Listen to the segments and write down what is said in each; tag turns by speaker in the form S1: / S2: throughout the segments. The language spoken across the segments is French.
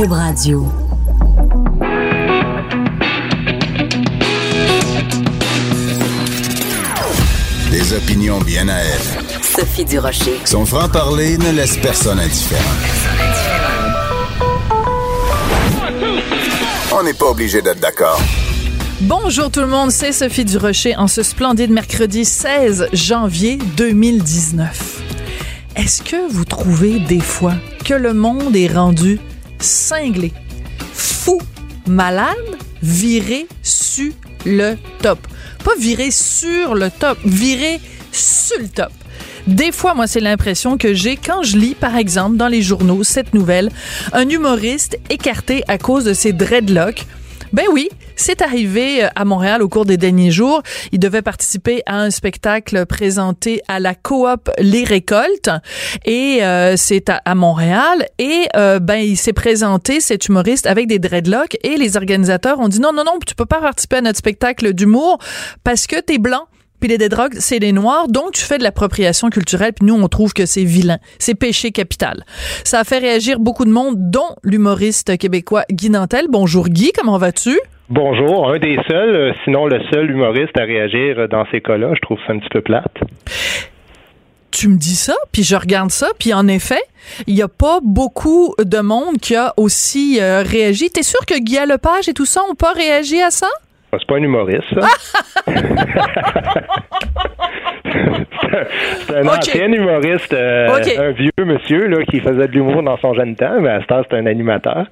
S1: Cube Radio.
S2: Des opinions bien à elle.
S1: Sophie Durocher.
S2: Son franc-parler ne laisse personne indifférent. On n'est pas obligé d'être d'accord.
S3: Bonjour tout le monde, c'est Sophie Durocher en ce splendide mercredi 16 janvier 2019. Est-ce que vous trouvez des fois que le monde est rendu cinglé, fou, malade, viré sur le top? Pas viré sur le top, viré sur le top. Des fois, moi, c'est l'impression que j'ai quand je lis, par exemple, dans les journaux, cette nouvelle, un humoriste écarté à cause de ses dreadlocks. Ben oui, c'est arrivé euh, à Montréal au cours des derniers jours. Il devait participer à un spectacle présenté à la coop Les Récoltes et euh, c'est à, Montréal et euh, ben il s'est présenté cet humoriste avec des dreadlocks et les organisateurs ont dit non non non, tu peux pas participer à notre spectacle d'humour parce que t'es blanc puis les drogues, c'est les noirs, donc tu fais de l'appropriation culturelle, puis nous, on trouve que c'est vilain, c'est péché capital. Ça a fait réagir beaucoup de monde, dont l'humoriste québécois Guy Nantel. Bonjour Guy, comment vas-tu?
S4: Bonjour, un des seuls, euh, sinon le seul humoriste à réagir dans ces cas-là, je trouve ça un petit peu plate.
S3: Tu me dis ça, puis je regarde ça, puis en effet, il n'y a pas beaucoup de monde qui a aussi euh, réagi. T'es sûr que Guy Lepage et tout ça n'ont pas réagi à ça?
S4: Ah, c'est pas un humoriste, ça. c'est un ancien humoriste, euh, un vieux monsieur là, qui faisait de l'humour dans son jeune temps, mais à ce temps, c'est un animateur.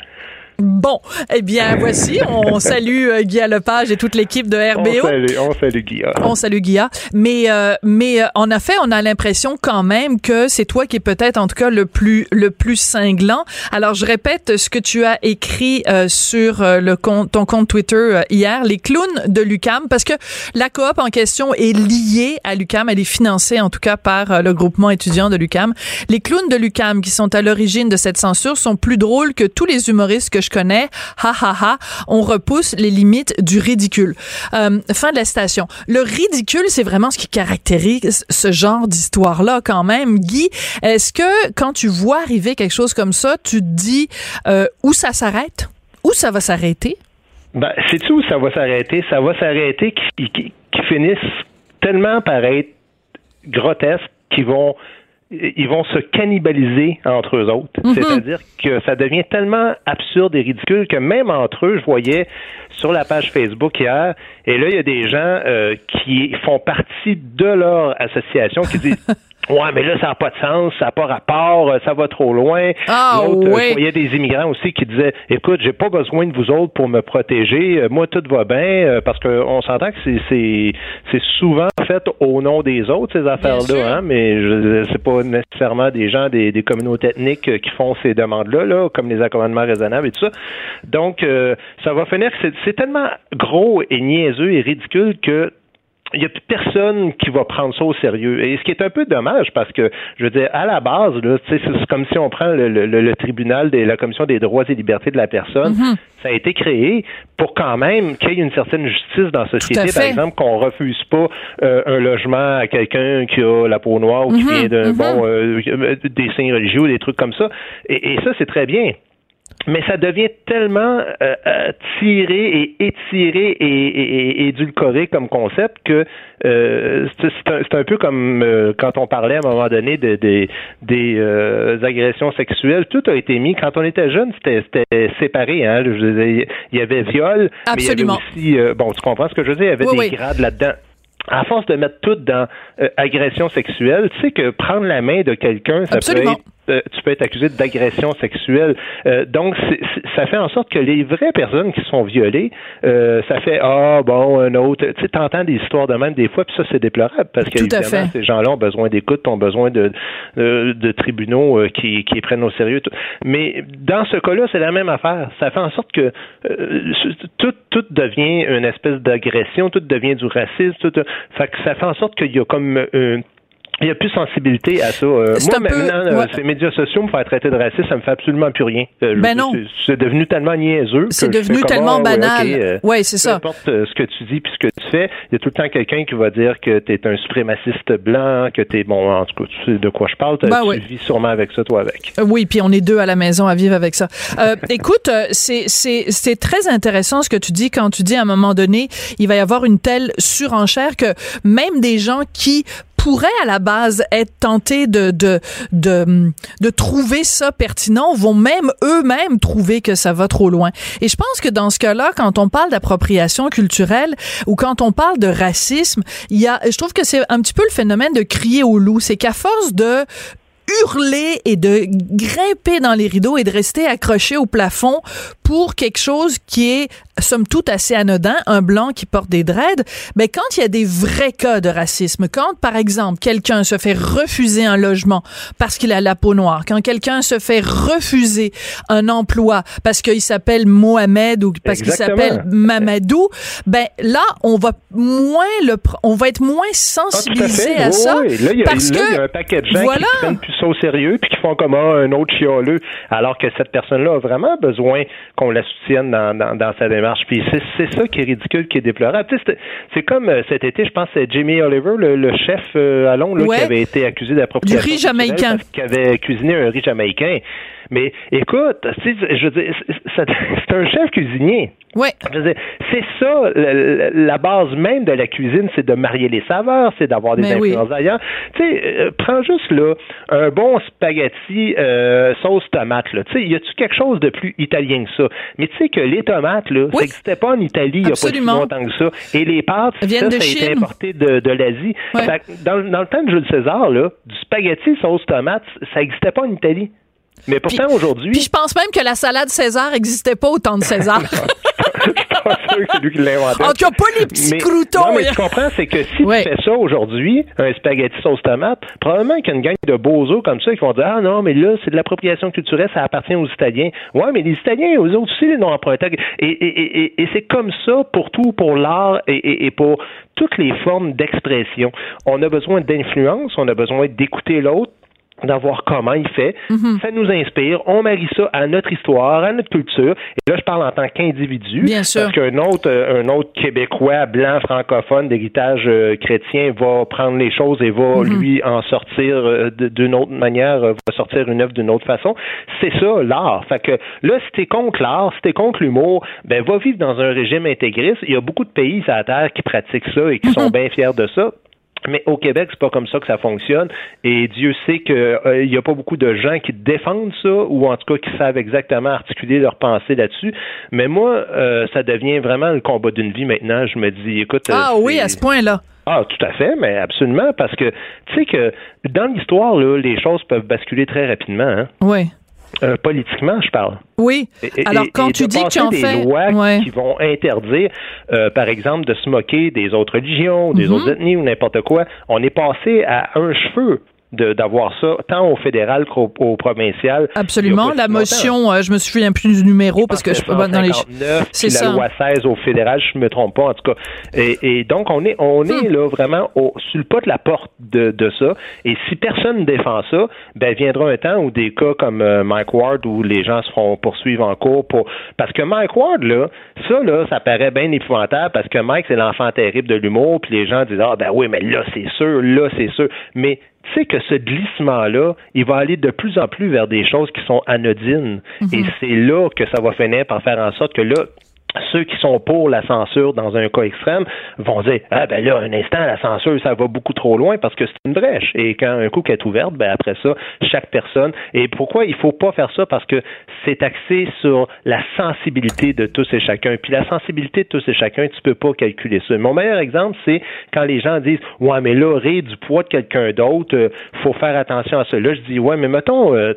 S3: Bon, eh bien, voici. On salue euh, Guy Lepage et toute l'équipe de RBO.
S4: On salue, on salue Guy.
S3: On salue Guy. Mais, euh, mais euh, en effet, on a l'impression quand même que c'est toi qui est peut-être, en tout cas, le plus, le plus cinglant. Alors, je répète ce que tu as écrit sur le compte, ton compte Twitter hier, les clowns de l'UCAM, parce que la coop en question est liée à l'UCAM. Elle est financée, en tout cas, par le groupement étudiant de l'UCAM. Les clowns de l'UCAM qui sont à l'origine de cette censure sont plus drôles que tous les humoristes que je connais. Ha ha ha. On repousse les limites du ridicule. Euh, fin de la citation. Le ridicule, c'est vraiment ce qui caractérise ce genre d'histoire-là quand même. Guy, est-ce que quand tu vois arriver quelque chose comme ça, tu te dis euh, où ça s'arrête? Où ça va s'arrêter?
S4: Ben, c'est où ça va s'arrêter? Ça va s'arrêter qui, finissent tellement par être grotesques qu'ils vont ils vont se cannibaliser entre eux autres. Mhm. C'est-à-dire que ça devient tellement absurde et ridicule que même entre eux, je voyais sur la page Facebook hier, et là, il y a des gens euh, qui font partie de leur association qui disent Ouais, mais là, ça n'a pas de sens, ça n'a pas rapport, euh, ça va trop loin.
S3: Ah, euh, oui.
S4: il y a des immigrants aussi qui disaient Écoute, j'ai pas besoin de vous autres pour me protéger. Euh, moi, tout va bien, parce qu'on s'entend que c'est c'est souvent fait au nom des autres, ces affaires-là, hein, mais je c'est pas nécessairement des gens des, des communautés ethniques qui font ces demandes-là, là, comme les accommodements raisonnables et tout ça. Donc, ça va finir que c'est tellement gros et niaiseux et ridicule que il n'y a plus personne qui va prendre ça au sérieux. Et ce qui est un peu dommage, parce que, je veux dire, à la base, c'est comme si on prend le, tribunal de la Commission des droits et libertés de la personne. Mm-hmm. Ça a été créé pour quand même qu'il y ait une certaine justice dans la société. Par exemple, qu'on refuse pas euh, un logement à quelqu'un qui a la peau noire ou qui mm-hmm. vient d'un mm-hmm. bon euh, des signes religieux, des trucs comme ça. et ça, c'est très bien mais ça devient tellement euh, euh, tiré et étiré et, édulcoré comme concept que euh, c'est un, peu comme quand on parlait à un moment donné de, des agressions sexuelles. Tout a été mis. Quand on était jeune, c'était séparé. Hein, il y avait viol,
S3: Absolument.
S4: mais il y avait aussi... bon, tu comprends ce que je veux dire? Il y avait des grades là-dedans à force de mettre tout dans agression sexuelle, tu sais que prendre la main de quelqu'un, ça peut être euh, tu peux être accusé d'agression sexuelle. Euh, donc, ça fait en sorte que les vraies personnes qui sont violées, euh, ça fait ah bon un autre. Tu sais, t'entends des histoires de même des fois, puis ça c'est déplorable parce que ces gens-là ont besoin d'écoute, ont besoin de de, tribunaux qui, qui les prennent au sérieux. Mais dans ce cas-là, c'est la même affaire. Ça fait en sorte que tout tout devient une espèce d'agression, tout devient du racisme. Tout, fait que ça fait en sorte qu'il y a comme il n'y a plus sensibilité à ça. Euh, moi, maintenant, ces médias sociaux me faire traiter de raciste, ça me fait absolument plus rien.
S3: ben non.
S4: C'est devenu tellement niaiseux.
S3: C'est devenu tellement ah, banal. oui, c'est ça.
S4: Peu importe ce que tu dis puis ce que tu fais, il y a tout le temps quelqu'un qui va dire que tu es un suprémaciste blanc, que tu es, bon, en tout cas, tu sais de quoi je parle. Ben tu vis sûrement avec ça, toi, avec.
S3: Oui, puis on est deux à la maison à vivre avec ça. Euh, écoute, c'est très intéressant ce que tu dis quand tu dis à un moment donné, il va y avoir une telle surenchère que même des gens qui pourraient à la base être tentés de, de, de, de trouver ça pertinent vont même eux-mêmes trouver que ça va trop loin. Et je pense que dans ce cas-là, quand on parle d'appropriation culturelle ou quand on parle de racisme, il y a, je trouve que c'est un petit peu le phénomène de crier au loup. C'est qu'à force de hurler et de grimper dans les rideaux et de rester accroché au plafond pour quelque chose qui est somme toute assez anodin, un blanc qui porte des dreads, mais quand il y a des vrais cas de racisme, quand par exemple quelqu'un se fait refuser un logement parce qu'il a la peau noire, quand quelqu'un se fait refuser un emploi parce qu'il s'appelle Mohamed ou parce qu'il s'appelle Mamadou, ben là on va moins le on va être moins sensibilisé
S4: à,
S3: ça
S4: parce que il y a un paquet de gens qui prennent plus ça au sérieux puis qui font comme un autre chialeux alors que cette personne-là a vraiment besoin qu'on la soutienne dans, dans, sa démarche. Puis c'est ça qui est ridicule, qui est déplorable. c'est comme euh, cet été, je pense, c'est Jamie Oliver, le, chef euh, à Londres, qui avait été accusé d'appropriation.
S3: Du riz jamaïcain.
S4: Qui avait cuisiné un riz jamaïcain. Mais écoute, je veux dire, c'est un chef cuisinier.
S3: Oui.
S4: C'est ça, la, base même de la cuisine, c'est de marier les saveurs, c'est d'avoir des influences ailleurs. Tu sais, euh, prends juste là un bon spaghetti euh, sauce tomate. Là. Tu sais, y a-tu quelque chose de plus italien que ça? Mais tu sais que les tomates là, ça n'existait pas en Italie il y a pas si longtemps que ça. Et les pâtes, ça, ça, a été importé de, de l'Asie. Dans, dans, le temps de Jules César là, du spaghetti sauce tomate, ça n'existait pas en Italie. Mais pourtant, aujourd'hui.
S3: Puis je pense même que la salade César n'existait pas au temps de César.
S4: pas sûr que c'est lui qui l'a inventé.
S3: En tout cas, pas les petits
S4: mais,
S3: croutons.
S4: Non, mais tu comprends, c'est que si tu fais ça aujourd'hui, un spaghetti sauce tomate, probablement qu'il y a une gang de bozos comme ça qui vont dire Ah non, mais là, c'est de l'appropriation culturelle, ça appartient aux Italiens. Ouais, mais les Italiens, eux autres aussi, ils l'ont emprunté. Et, et, et, et c'est comme ça pour tout, pour l'art et, pour toutes les formes d'expression. On a besoin d'influence, on a besoin d'écouter l'autre d'avoir comment il fait. Mhm. Ça nous inspire. On marie ça à notre histoire, à notre culture. Et là, je parle en tant qu'individu.
S3: Bien sûr.
S4: Parce qu'un autre, euh, un autre Québécois blanc francophone d'héritage euh, chrétien va prendre les choses et va mhm. lui en sortir euh, d'une autre manière, va sortir une œuvre d'une autre façon. C'est ça l'art. Fait que là, si t'es contre l'art, si t'es contre l'humour, ben va vivre dans un régime intégriste. Il y a beaucoup de pays à la terre qui pratiquent ça et qui sont mhm. bien fiers de ça. Mais au Québec, c'est pas comme ça que ça fonctionne. Et Dieu sait qu'il euh, n'y a pas beaucoup de gens qui défendent ça, ou en tout cas qui savent exactement articuler leur pensée là-dessus. Mais moi, euh, ça devient vraiment le combat d'une vie maintenant. Je me dis, écoute.
S3: Euh, ah oui, à ce point-là.
S4: Ah, tout à fait, mais absolument, parce que tu sais que dans l'histoire, là, les choses peuvent basculer très rapidement. Hein?
S3: Oui.
S4: Euh, politiquement, je parle.
S3: Oui. Alors, quand tu dis que tu en
S4: des
S3: fais.
S4: lois qui vont interdire, euh, par exemple, de se moquer des autres religions, des mm-hmm. autres ethnies ou n'importe quoi, on est passé à un cheveu d'avoir ça tant au fédéral qu'au provincial.
S3: Absolument. La motion, euh, je me souviens plus du numéro parce que je peux pas dans les
S4: C'est ça. La loi 16 au fédéral, je me trompe pas en tout cas. Et, et donc on est on est hmm. là vraiment au, sur le pas de la porte de, de ça. Et si personne ne défend ça, ben viendra un temps où des cas comme euh, Mike Ward où les gens se feront poursuivre en cours pour parce que Mike Ward là, ça là, ça paraît bien épouvantable parce que Mike c'est l'enfant terrible de l'humour puis les gens disent ah ben oui mais là c'est sûr, là c'est sûr, mais sais que ce glissement-là, il va aller de plus en plus vers des choses qui sont anodines. Mhm. Et c'est là que ça va finir par faire en sorte que là, ceux qui sont pour la censure dans un cas extrême vont dire ah ben là un instant la censure ça va beaucoup trop loin parce que c'est une brèche. Et quand un coup qui est ouverte ben après ça chaque personne. Et pourquoi il faut pas faire ça? Parce que c'est axé sur la sensibilité de tous et chacun. Puis la sensibilité de tous et chacun tu peux pas calculer ça. Mon meilleur exemple c'est quand les gens disent ouais mais là rire du poids de quelqu'un d'autre euh, faut faire attention à là je dis ouais mais mettons euh,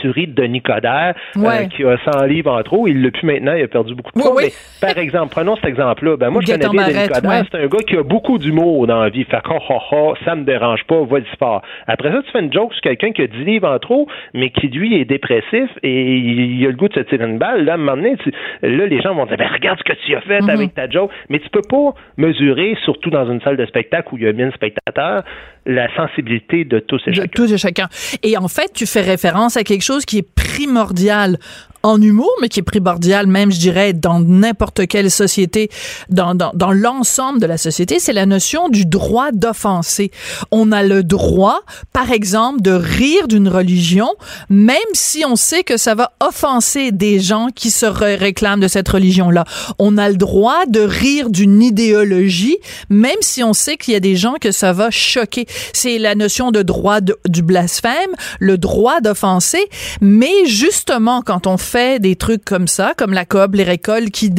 S4: tuerie de Denis Coderre, euh, qui a 100 livres en trop. Il l'a plus maintenant, il a perdu beaucoup de poids. Mais, par exemple, prenons cet exemple-là. Ben, moi, je connais bien Denis Coderre. C'est un gars qui a beaucoup d'humour dans la vie. Fait que, oh, oh, ça me dérange pas, vas-y fort. Après ça, tu fais une joke sur quelqu'un qui a 10 livres en trop, mais qui, lui, est dépressif et il a le goût de se tirer une balle. Là, à un moment donné, là, les gens vont dire, ben, regarde ce que tu as fait mm-hmm. avec ta joke. Mais tu peux pas mesurer, surtout dans une salle de spectacle où il y a 1000 spectateurs, la sensibilité de tous et
S3: de
S4: chacun.
S3: tous et chacun. Et en fait, tu fais référence à quelque chose qui est primordial en humour, mais qui est primordial même, je dirais, dans n'importe quelle société, dans, dans, dans l'ensemble de la société, c'est la notion du droit d'offenser. On a le droit, par exemple, de rire d'une religion, même si on sait que ça va offenser des gens qui se réclament de cette religion-là. On a le droit de rire d'une idéologie, même si on sait qu'il y a des gens que ça va choquer. C'est la notion de droit du blasphème, le droit d'offenser, mais justement, quand on des trucs comme ça, comme la COB, les récoltes, qui,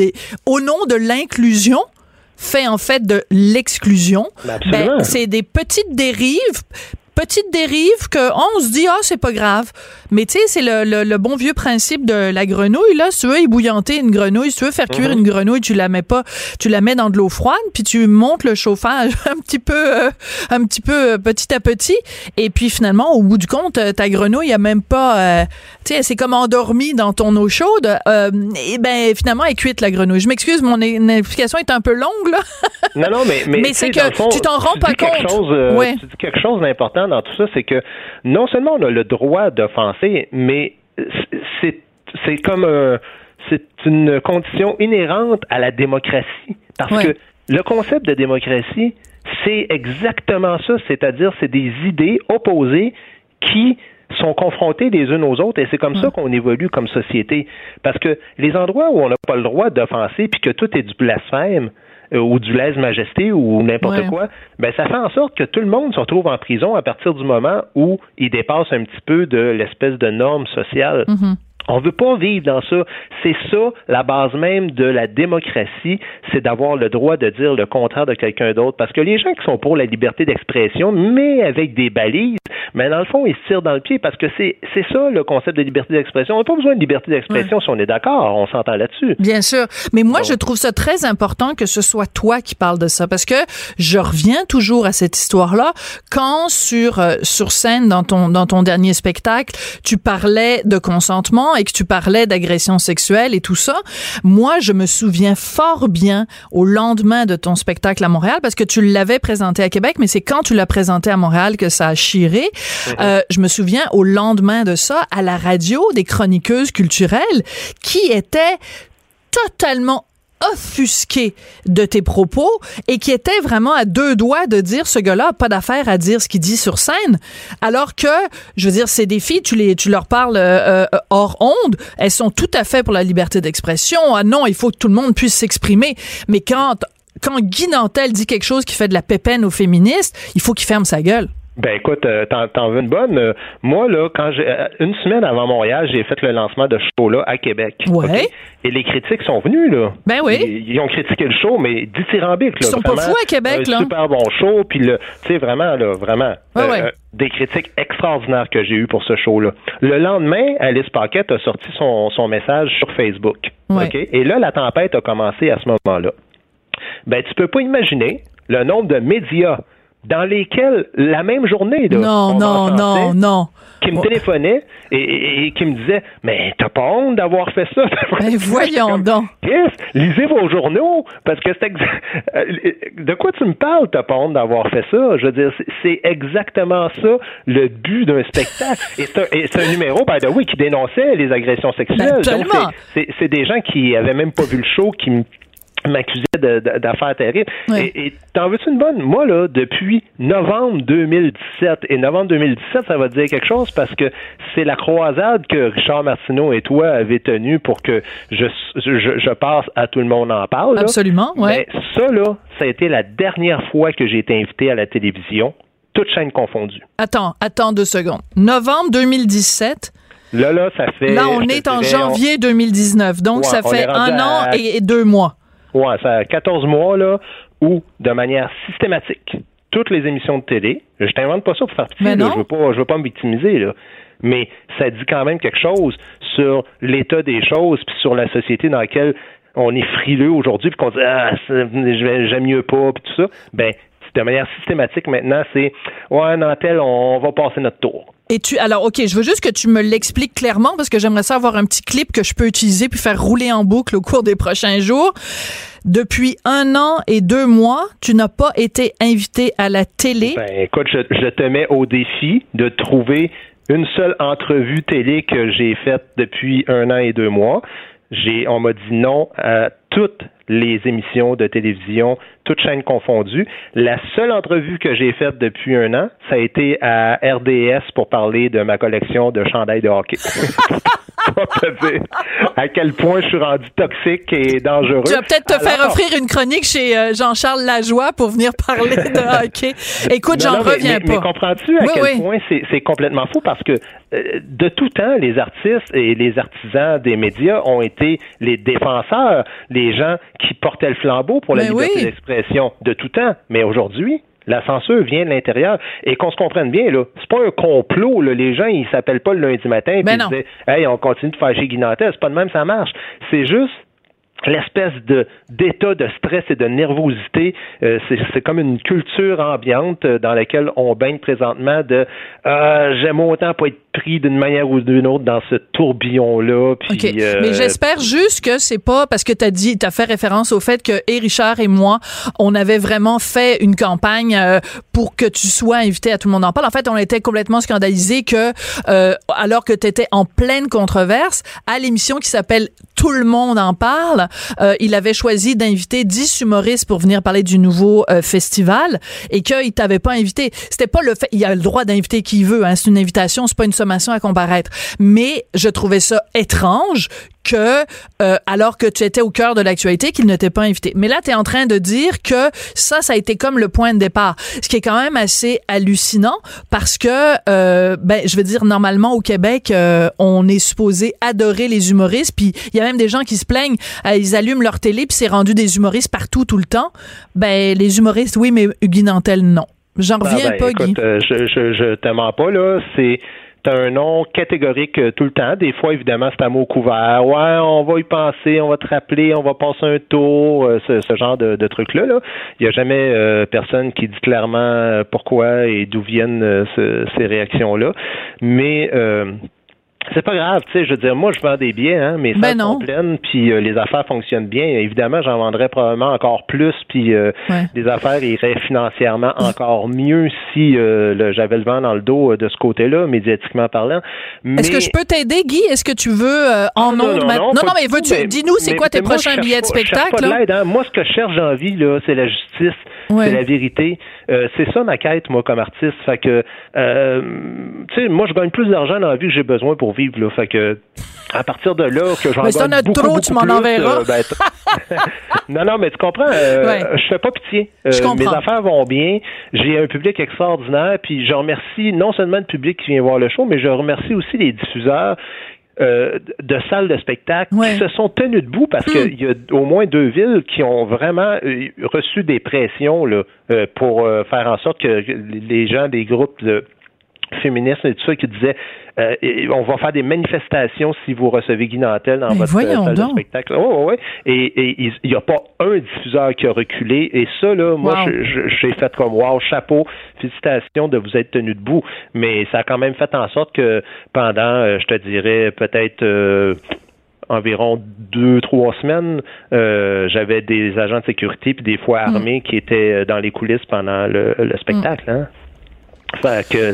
S3: au nom de l'inclusion, fait en fait de l'exclusion. Ben, c'est des petites dérives petite dérive que on se dit ah c'est pas grave mais tu sais c'est le, le, bon vieux principe de la grenouille là. Si tu veux ébouillanter une grenouille si tu veux faire cuire mhm. une grenouille tu la mets pas tu la mets dans de l'eau froide puis tu montes le chauffage un petit peu euh, un petit peu euh, petit à petit. Et puis finalement au bout du compte euh, ta grenouille a même pas tu sais c'est comme endormie dans ton eau chaude. Et ben finalement elle est cuite la grenouille. Je m'excuse mon explication est un peu longue là.
S4: Non non mais mais,
S3: c'est que tu t'en rends pas compte.
S4: chose, tu dis quelque chose d'important dans tout ça, c'est que non seulement on a le droit d'offenser, mais c'est comme c'est une condition inhérente à la démocratie. Parce que le concept de démocratie, c'est exactement ça, c'est-à-dire c'est des idées opposées qui sont confrontées les unes aux autres et c'est comme ça qu'on évolue comme société. Parce que les endroits où on n'a pas le droit d'offenser puis que tout est du blasphème, ou du lèse-majesté ou n'importe quoi, ben ça fait en sorte que tout le monde se retrouve en prison à partir du moment où il dépasse un petit peu de l'espèce de norme sociale. Mm-hmm. On veut pas vivre dans ça. C'est ça la base même de la démocratie, c'est d'avoir le droit de dire le contraire de quelqu'un d'autre. Parce que les gens qui sont pour la liberté d'expression, mais avec des balises, mais dans le fond, ils se tirent dans le pied parce que c'est c'est ça le concept de liberté d'expression. On n'a pas besoin de liberté d'expression si on est d'accord, on s'entend là-dessus.
S3: Bien sûr, mais moi je trouve ça très important que ce soit toi qui parles de ça parce que je reviens toujours à cette histoire-là quand sur euh, sur scène dans ton dans ton dernier spectacle, tu parlais de consentement et que tu parlais d'agression sexuelle et tout ça. Moi, je me souviens fort bien au lendemain de ton spectacle à Montréal parce que tu l'avais présenté à Québec, mais c'est quand tu l'as présenté à Montréal que ça a chiré. Mhm. Euh, je me souviens au lendemain de ça, à la radio, des chroniqueuses culturelles qui étaient totalement offusquées de tes propos et qui étaient vraiment à deux doigts de dire ce gars-là pas d'affaire à dire ce qu'il dit sur scène. Alors que je veux dire ces filles tu les tu leur parles euh, euh, hors onde. Elles sont tout à fait pour la liberté d'expression. Ah non il faut que tout le monde puisse s'exprimer. Mais quand quand Guy Nantel dit quelque chose qui fait de la pépène aux féministes il faut qu'il ferme sa gueule
S4: ben écoute, euh, t'en, veux une bonne? Euh, moi, là, quand j'ai euh, une semaine avant Montréal, j'ai fait le lancement de ce show-là à Québec.
S3: Ouais.
S4: Et les critiques sont venus, là.
S3: Ben oui.
S4: Ils, ont critiqué le show, mais dithyrambique, là.
S3: Ils sont pas fous à Québec,
S4: là. Super bon show, puis le, tu sais, vraiment, là, vraiment.
S3: Ouais,
S4: des critiques extraordinaires que j'ai eues pour ce show-là. Le lendemain, Alice Paquette a sorti son, son message sur Facebook. OK? Et là, la tempête a commencé à ce moment-là. Ben, tu peux pas imaginer le nombre de médias dans lesquels la même journée,
S3: non, non, non, non,
S4: qui me téléphonait et, qui me disait mais t'as pas honte d'avoir fait ça
S3: ben voyons donc.
S4: Lisez vos journaux parce que c'est euh, de quoi tu me parles t'as pas honte d'avoir fait ça? Je veux dire c'est exactement ça le but d'un spectacle. Et c'est un, numéro by the way qui dénonçait les agressions sexuelles.
S3: Ben,
S4: c'est des gens qui avaient même pas vu le show qui me m'accusait d'affaires terribles. Et t'en veux-tu une bonne? Moi, là, depuis novembre 2017, et novembre 2017, ça va dire quelque chose parce que c'est la croisade que Richard Martineau et toi avez tenue pour que je, je, passe à tout le monde en parle.
S3: Absolument, oui.
S4: Mais ça, là, ça a été la dernière fois que j'ai été invité à la télévision, toutes chaînes confondues.
S3: Attends, attends deux secondes. Novembre 2017,
S4: Là, là, ça fait.
S3: Là, on est en janvier 2019. Donc, ça fait un an et deux mois.
S4: Ouais, ça a 14 mois, là, où, de manière systématique, toutes les émissions de télé, je t'invente pas ça pour faire pitié, je veux pas, je veux pas me victimiser, là, mais ça dit quand même quelque chose sur l'état des choses, puis sur la société dans laquelle on est frileux aujourd'hui, puis qu'on dit ah j'aime mieux pas, puis tout ça. Ben de manière systématique maintenant, c'est ouais Nantel, on va passer notre tour.
S3: Et tu, alors, OK, je veux juste que tu me l'expliques clairement parce que j'aimerais ça avoir un petit clip que je peux utiliser puis faire rouler en boucle au cours des prochains jours. Depuis un an et deux mois, tu n'as pas été invité à la télé.
S4: Ben, écoute, je, te mets au défi de trouver une seule entrevue télé que j'ai faite depuis un an et deux mois. J'ai, on m'a dit non à toutes les émissions de télévision, toutes chaînes confondues. La seule entrevue que j'ai faite depuis un an, ça a été à RDS pour parler de ma collection de chandails de hockey. Te dire à quel point je suis rendu toxique et dangereux.
S3: Tu vas peut-être te faire offrir une chronique chez euh, Jean-Charles Lajoie pour venir parler de hockey. Écoute, j'en reviens
S4: mais,
S3: pas.
S4: Mais comprends-tu à
S3: Oui,
S4: quel
S3: oui.
S4: point c'est c'est complètement fou parce que euh, de tout temps, les artistes et les artisans des médias ont été les défenseurs, les gens qui portaient le flambeau pour la
S3: Mais
S4: liberté
S3: oui.
S4: d'expression de tout temps. Mais aujourd'hui, la censure vient de l'intérieur. Et qu'on se comprenne bien, là, c'est pas un complot. Là. Les gens, ils s'appellent pas le lundi matin et
S3: Ben
S4: ils
S3: non.
S4: disaient Hey, on continue de faire chez. C'est pas de même, ça marche. C'est juste l'espèce de d'état de stress et de nervosité, euh, c'est c'est comme une culture ambiante euh, dans laquelle on baigne présentement de euh, j'aime autant pas être pris d'une manière ou d'une autre dans ce tourbillon là. Puis
S3: OK.
S4: euh,
S3: Mais j'espère juste que c'est pas parce que tu as dit, tu as fait référence au fait que et Richard et moi, on avait vraiment fait une campagne euh, pour que tu sois invité à Tout le monde en parle. En fait, on était complètement scandalisés que, euh, alors que tu étais en pleine controverse, à l'émission qui s'appelle Tout le monde en parle, euh, il avait choisi d'inviter 10 humoristes pour venir parler du nouveau euh, festival et qu'il t'avait pas invité. C'était pas le fait, il a le droit d'inviter qui veut, hein, c'est une invitation, c'est pas une à comparaître. Mais je trouvais ça étrange que, euh, alors que tu étais au cœur de l'actualité, qu'il ne t'ait pas invité. Mais là, tu es en train de dire que ça, ça a été comme le point de départ. Ce qui est quand même assez hallucinant parce que, euh, ben, je veux dire, normalement, au Québec, euh, on est supposé adorer les humoristes. Puis il y a même des gens qui se plaignent, euh, ils allument leur télé, puis c'est rendu des humoristes partout, tout le temps. Ben, les humoristes, oui, mais Guy Nantel, non. J'en
S4: Ah
S3: reviens
S4: ben,
S3: pas,
S4: écoute,
S3: Guy.
S4: euh, je, je, je te mens pas, là. C'est. Un nom catégorique euh, tout le temps. Des fois, évidemment, c'est à mot couvert. Ouais, on va y penser, on va te rappeler, on va passer un tour, euh, ce, genre de, de trucs-là. Là. Il n'y a jamais euh, personne qui dit clairement pourquoi et d'où viennent ce- ces réactions-là. Mais c'est pas grave, tu sais, je veux dire, moi, je vends des billets, hein, mes
S3: Ben
S4: salles sont pleines, puis euh, les affaires fonctionnent bien. Évidemment, j'en vendrais probablement encore plus, puis euh,
S3: Ouais.
S4: les affaires iraient financièrement encore mieux si euh, j'avais le vent dans le dos euh, de ce côté-là, médiatiquement parlant.
S3: Est-ce que je peux t'aider, Guy? Est-ce que tu veux euh, en
S4: non,
S3: ondes
S4: non, non,
S3: non, non, mais veux-tu, dis-nous, c'est quoi tes
S4: moi,
S3: prochains billets de spectacle?
S4: pas de hein. Moi, ce que je cherche la vie, là, c'est la justice,
S3: Ouais.
S4: c'est la vérité. Euh, c'est ça ma quête, moi, comme artiste. Fait que, euh, tu sais, moi, je gagne plus d'argent dans la vie que j'ai besoin pour vivre, là. Fait que, à partir de là, que j'en
S3: Mais si t'en
S4: gagne
S3: as
S4: beaucoup,
S3: trop,
S4: beaucoup
S3: tu m'en enverras.
S4: euh, ben, non, non, mais tu comprends, euh,
S3: Ouais.
S4: je fais pas pitié. Euh,
S3: Je
S4: mes affaires vont bien. J'ai un public extraordinaire, puis je remercie non seulement le public qui vient voir le show, mais je remercie aussi les diffuseurs euh, de salles de spectacle
S3: Ouais.
S4: qui se sont tenus debout parce
S3: Hmm.
S4: qu'il y a au moins deux villes qui ont vraiment reçu des pressions là, euh, pour euh, faire en sorte que les gens des groupes de féministes et tout ça qui disaient euh, on va faire des manifestations si vous recevez Guy Nantel dans
S3: Mais
S4: votre euh, salle de spectacle. Oh, ouais. Et il n'y a pas un diffuseur qui a reculé. Et ça, là, moi,
S3: Wow.
S4: j'ai fait comme wow, chapeau, félicitations de vous être tenu debout. Mais ça a quand même fait en sorte que pendant, euh, je te dirais, peut-être euh, environ deux, trois semaines, euh, j'avais des agents de sécurité puis des fois
S3: Hmm.
S4: armés qui étaient dans les coulisses pendant le, le spectacle. Hein? Fait que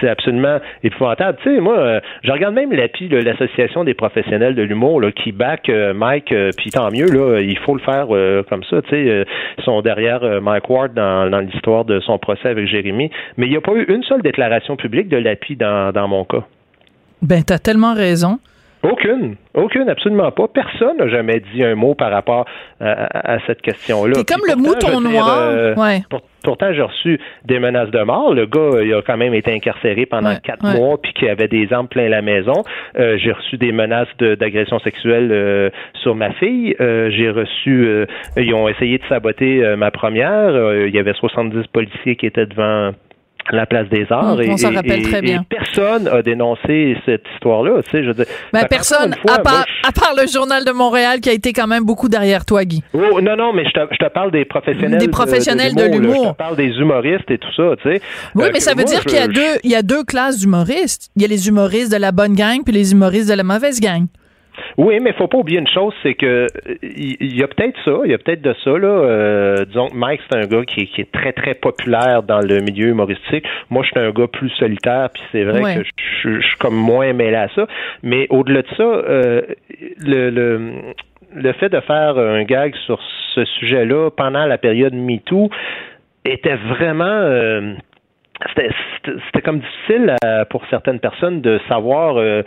S4: c'est absolument épouvantable. Tu sais, moi, euh, je regarde même l'API, l'association des professionnels de l'humour, qui back euh, Mike, euh, puis tant mieux, là, il faut le faire comme ça. Tu sais, ils sont derrière Mike Ward dans, dans l'histoire de son procès avec Jérémy, mais il n'y a pas eu une seule déclaration publique de l'API dans, dans mon cas.
S3: Ben, t'as tellement raison.
S4: Aucune, aucune, absolument pas. Personne n'a jamais dit un mot par rapport à, à- à cette question-là.
S3: T'es comme
S4: Puis
S3: le
S4: pourtant,
S3: mouton
S4: dire,
S3: noir.
S4: euh,
S3: Ouais.
S4: pour- pourtant, j'ai reçu des menaces de mort. Le gars, il a quand même été incarcéré pendant
S3: Ouais,
S4: quatre
S3: ouais.
S4: mois, puis qu'il avait des armes plein la maison. Euh, j'ai reçu des menaces de- d'agression sexuelle euh, sur ma fille. Euh, j'ai reçu, ils ont essayé de saboter ma première. Il y avait 70 policiers qui étaient devant la place des arts.
S3: On,
S4: et,
S3: on s'en rappelle très bien.
S4: Et personne a dénoncé cette histoire-là. Tu sais, je veux dire,
S3: ben, personne, fois, à, part, moi, je... à, part, le Journal de Montréal qui a été quand même beaucoup derrière toi, Guy.
S4: Oh, non, non, mais je te, je te parle des professionnels.
S3: Des professionnels de l'humour.
S4: Je te parle des humoristes et tout ça, tu sais.
S3: Oui,
S4: euh,
S3: mais ça veut
S4: moi,
S3: dire qu'il y, a deux, il y a deux classes d'humoristes. Il y a les humoristes de la bonne gang puis les humoristes de la mauvaise gang.
S4: Oui, mais faut pas oublier une chose, c'est que il y, a peut-être ça, il y a peut-être de ça là. Euh, disons que Mike c'est un gars qui, qui, est très très populaire dans le milieu humoristique. Moi, je suis un gars plus solitaire, puis c'est vrai
S3: Ouais.
S4: que je, suis comme moins mêlé à ça. Mais au-delà de ça, euh, le, le le fait de faire un gag sur ce sujet-là pendant la période MeToo était vraiment euh, c'était c'était comme difficile à, pour certaines personnes de savoir euh,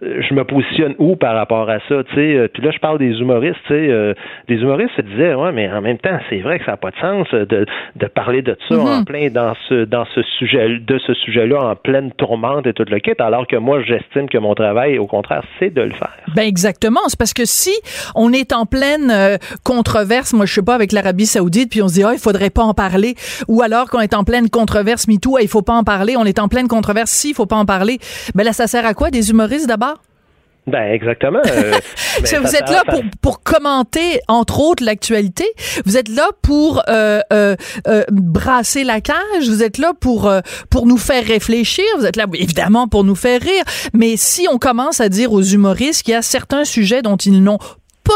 S4: je me positionne où par rapport à ça, tu sais. Puis là, je parle des humoristes, tu sais. Euh, les humoristes se disaient, ouais, mais en même temps, c'est vrai que ça n'a pas de sens de, de parler de ça
S3: Mhm.
S4: mm -hmm. en plein dans ce dans ce sujet de ce sujet-là en pleine tourmente et tout le kit, alors que moi, j'estime que mon travail, au contraire, c'est de le faire.
S3: Ben exactement. C'est parce que si on est en pleine euh, controverse, moi je sais pas avec l'Arabie Saoudite, puis on se dit ah il faudrait pas en parler, ou alors qu'on est en pleine controverse MeToo, ah, il faut pas en parler, on est en pleine controverse, si il faut pas en parler, ben là ça sert à quoi des humoristes d'abord?
S4: Ben exactement. Euh,
S3: ben, vous êtes là pour, pour commenter entre autres l'actualité. Vous êtes là pour euh, euh, brasser la cage. Vous êtes là pour euh, pour nous faire réfléchir. Vous êtes là évidemment pour nous faire rire. Mais si on commence à dire aux humoristes qu'il y a certains sujets dont ils n'ont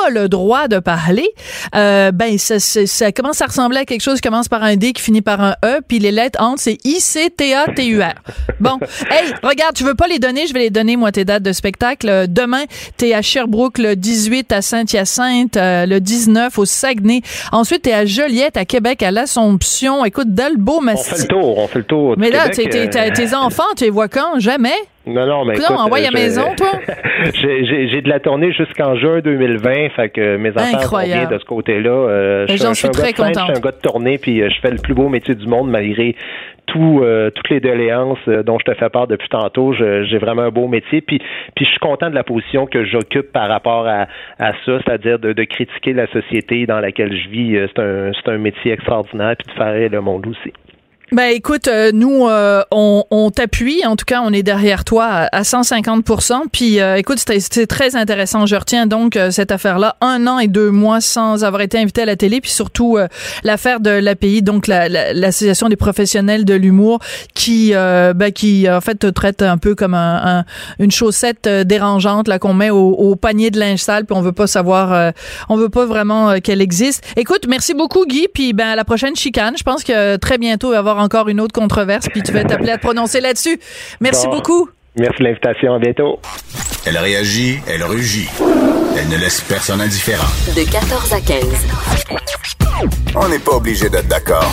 S3: pas le droit de parler, euh, ben ça, ça, ça, commence à ressembler à quelque chose qui commence par un D qui finit par un E, puis les lettres entre c'est I C T A T U R. Bon, hey, regarde, tu veux pas les donner, je vais les donner moi tes dates de spectacle. Demain, t'es à Sherbrooke le 18 à Saint-Hyacinthe, euh, le 19 au Saguenay. Ensuite, t'es à Joliette, à Québec, à l'Assomption. Écoute, Dalbeau,
S4: On fait le tour, on fait le tour.
S3: Mais là,
S4: Québec,
S3: t'es, t'es,
S4: euh...
S3: tes enfants, tu les vois quand? Jamais?
S4: Non, non, mais.
S3: Écoute, envoie à la maison, toi.
S4: j'ai de la tournée jusqu'en juin 2020, fait que mes affaires
S3: Incroyable.
S4: vont bien de ce côté-là. Euh,
S3: J'en suis très content.
S4: Je suis un gars de tournée, puis euh, je fais le plus beau métier du monde malgré tout, euh, toutes les doléances euh, dont je te fais part depuis tantôt. J'ai vraiment un beau métier, puis, puis je suis content de la position que j'occupe par rapport à, à ça, c'est-à-dire de, de, critiquer la société dans laquelle je vis. C'est un, un métier extraordinaire, puis de faire le monde aussi.
S3: Ben écoute, euh, nous euh, on, on t'appuie, en tout cas on est derrière toi à, à 150 Puis euh, écoute, c'était très intéressant. Je retiens donc euh, cette affaire-là, un an et deux mois sans avoir été invité à la télé, puis surtout euh, l'affaire de l'API, donc l'association la, la, des professionnels de l'humour, qui ben, qui en fait te traite un peu comme un, un, une chaussette dérangeante là qu'on met au, au, panier de linge sale, puis on veut pas savoir, on veut pas vraiment qu'elle existe. Écoute, merci beaucoup Guy, puis ben à la prochaine chicane. Je pense que très bientôt il va avoir encore une autre controverse, puis tu vas t'appeler à te prononcer là-dessus. Merci bon. beaucoup.
S4: Merci de l'invitation. À bientôt.
S2: Elle réagit, elle rugit. Elle ne laisse personne indifférent.
S1: De 14 à 15.
S2: On n'est pas obligé d'être d'accord.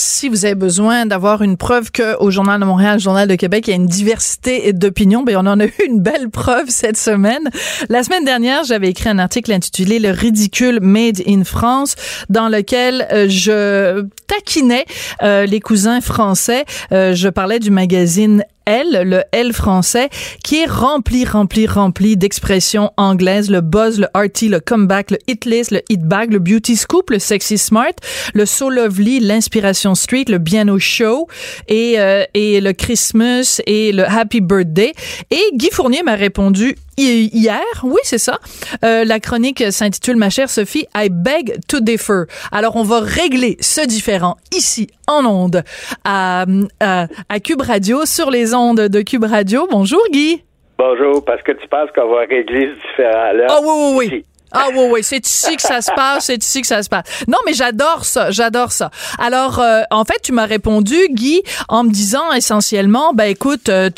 S3: Si vous avez besoin d'avoir une preuve qu'au Journal de Montréal, Journal de Québec, il y a une diversité d'opinions, ben on en a eu une belle preuve cette semaine. La semaine dernière, j'avais écrit un article intitulé Le ridicule made in France, dans lequel euh, je taquinais euh, les cousins français. Euh, je parlais du magazine L, le L français, qui est rempli, rempli, rempli d'expressions anglaises, le buzz, le arty, le comeback, le hit list, le hit bag, le beauty scoop, le sexy smart, le so lovely, l'inspiration street, le au show et, euh, et le Christmas et le happy birthday. Et Guy Fournier m'a répondu hier, oui, c'est ça. Euh, la chronique s'intitule Ma chère Sophie, I beg to differ. Alors, on va régler ce différent ici, en ondes, à, à, à Cube Radio, sur les ondes de Cube Radio. Bonjour, Guy.
S5: Bonjour, parce que tu penses qu'on va régler ce différent-là.
S3: Ah oui, oui, oui. Ah oui, oui, c'est ici que ça se passe, c'est ici que ça se passe. Non, mais j'adore ça, j'adore ça. Alors, euh, en fait, tu m'as répondu, Guy, en me disant essentiellement, ben écoute, euh,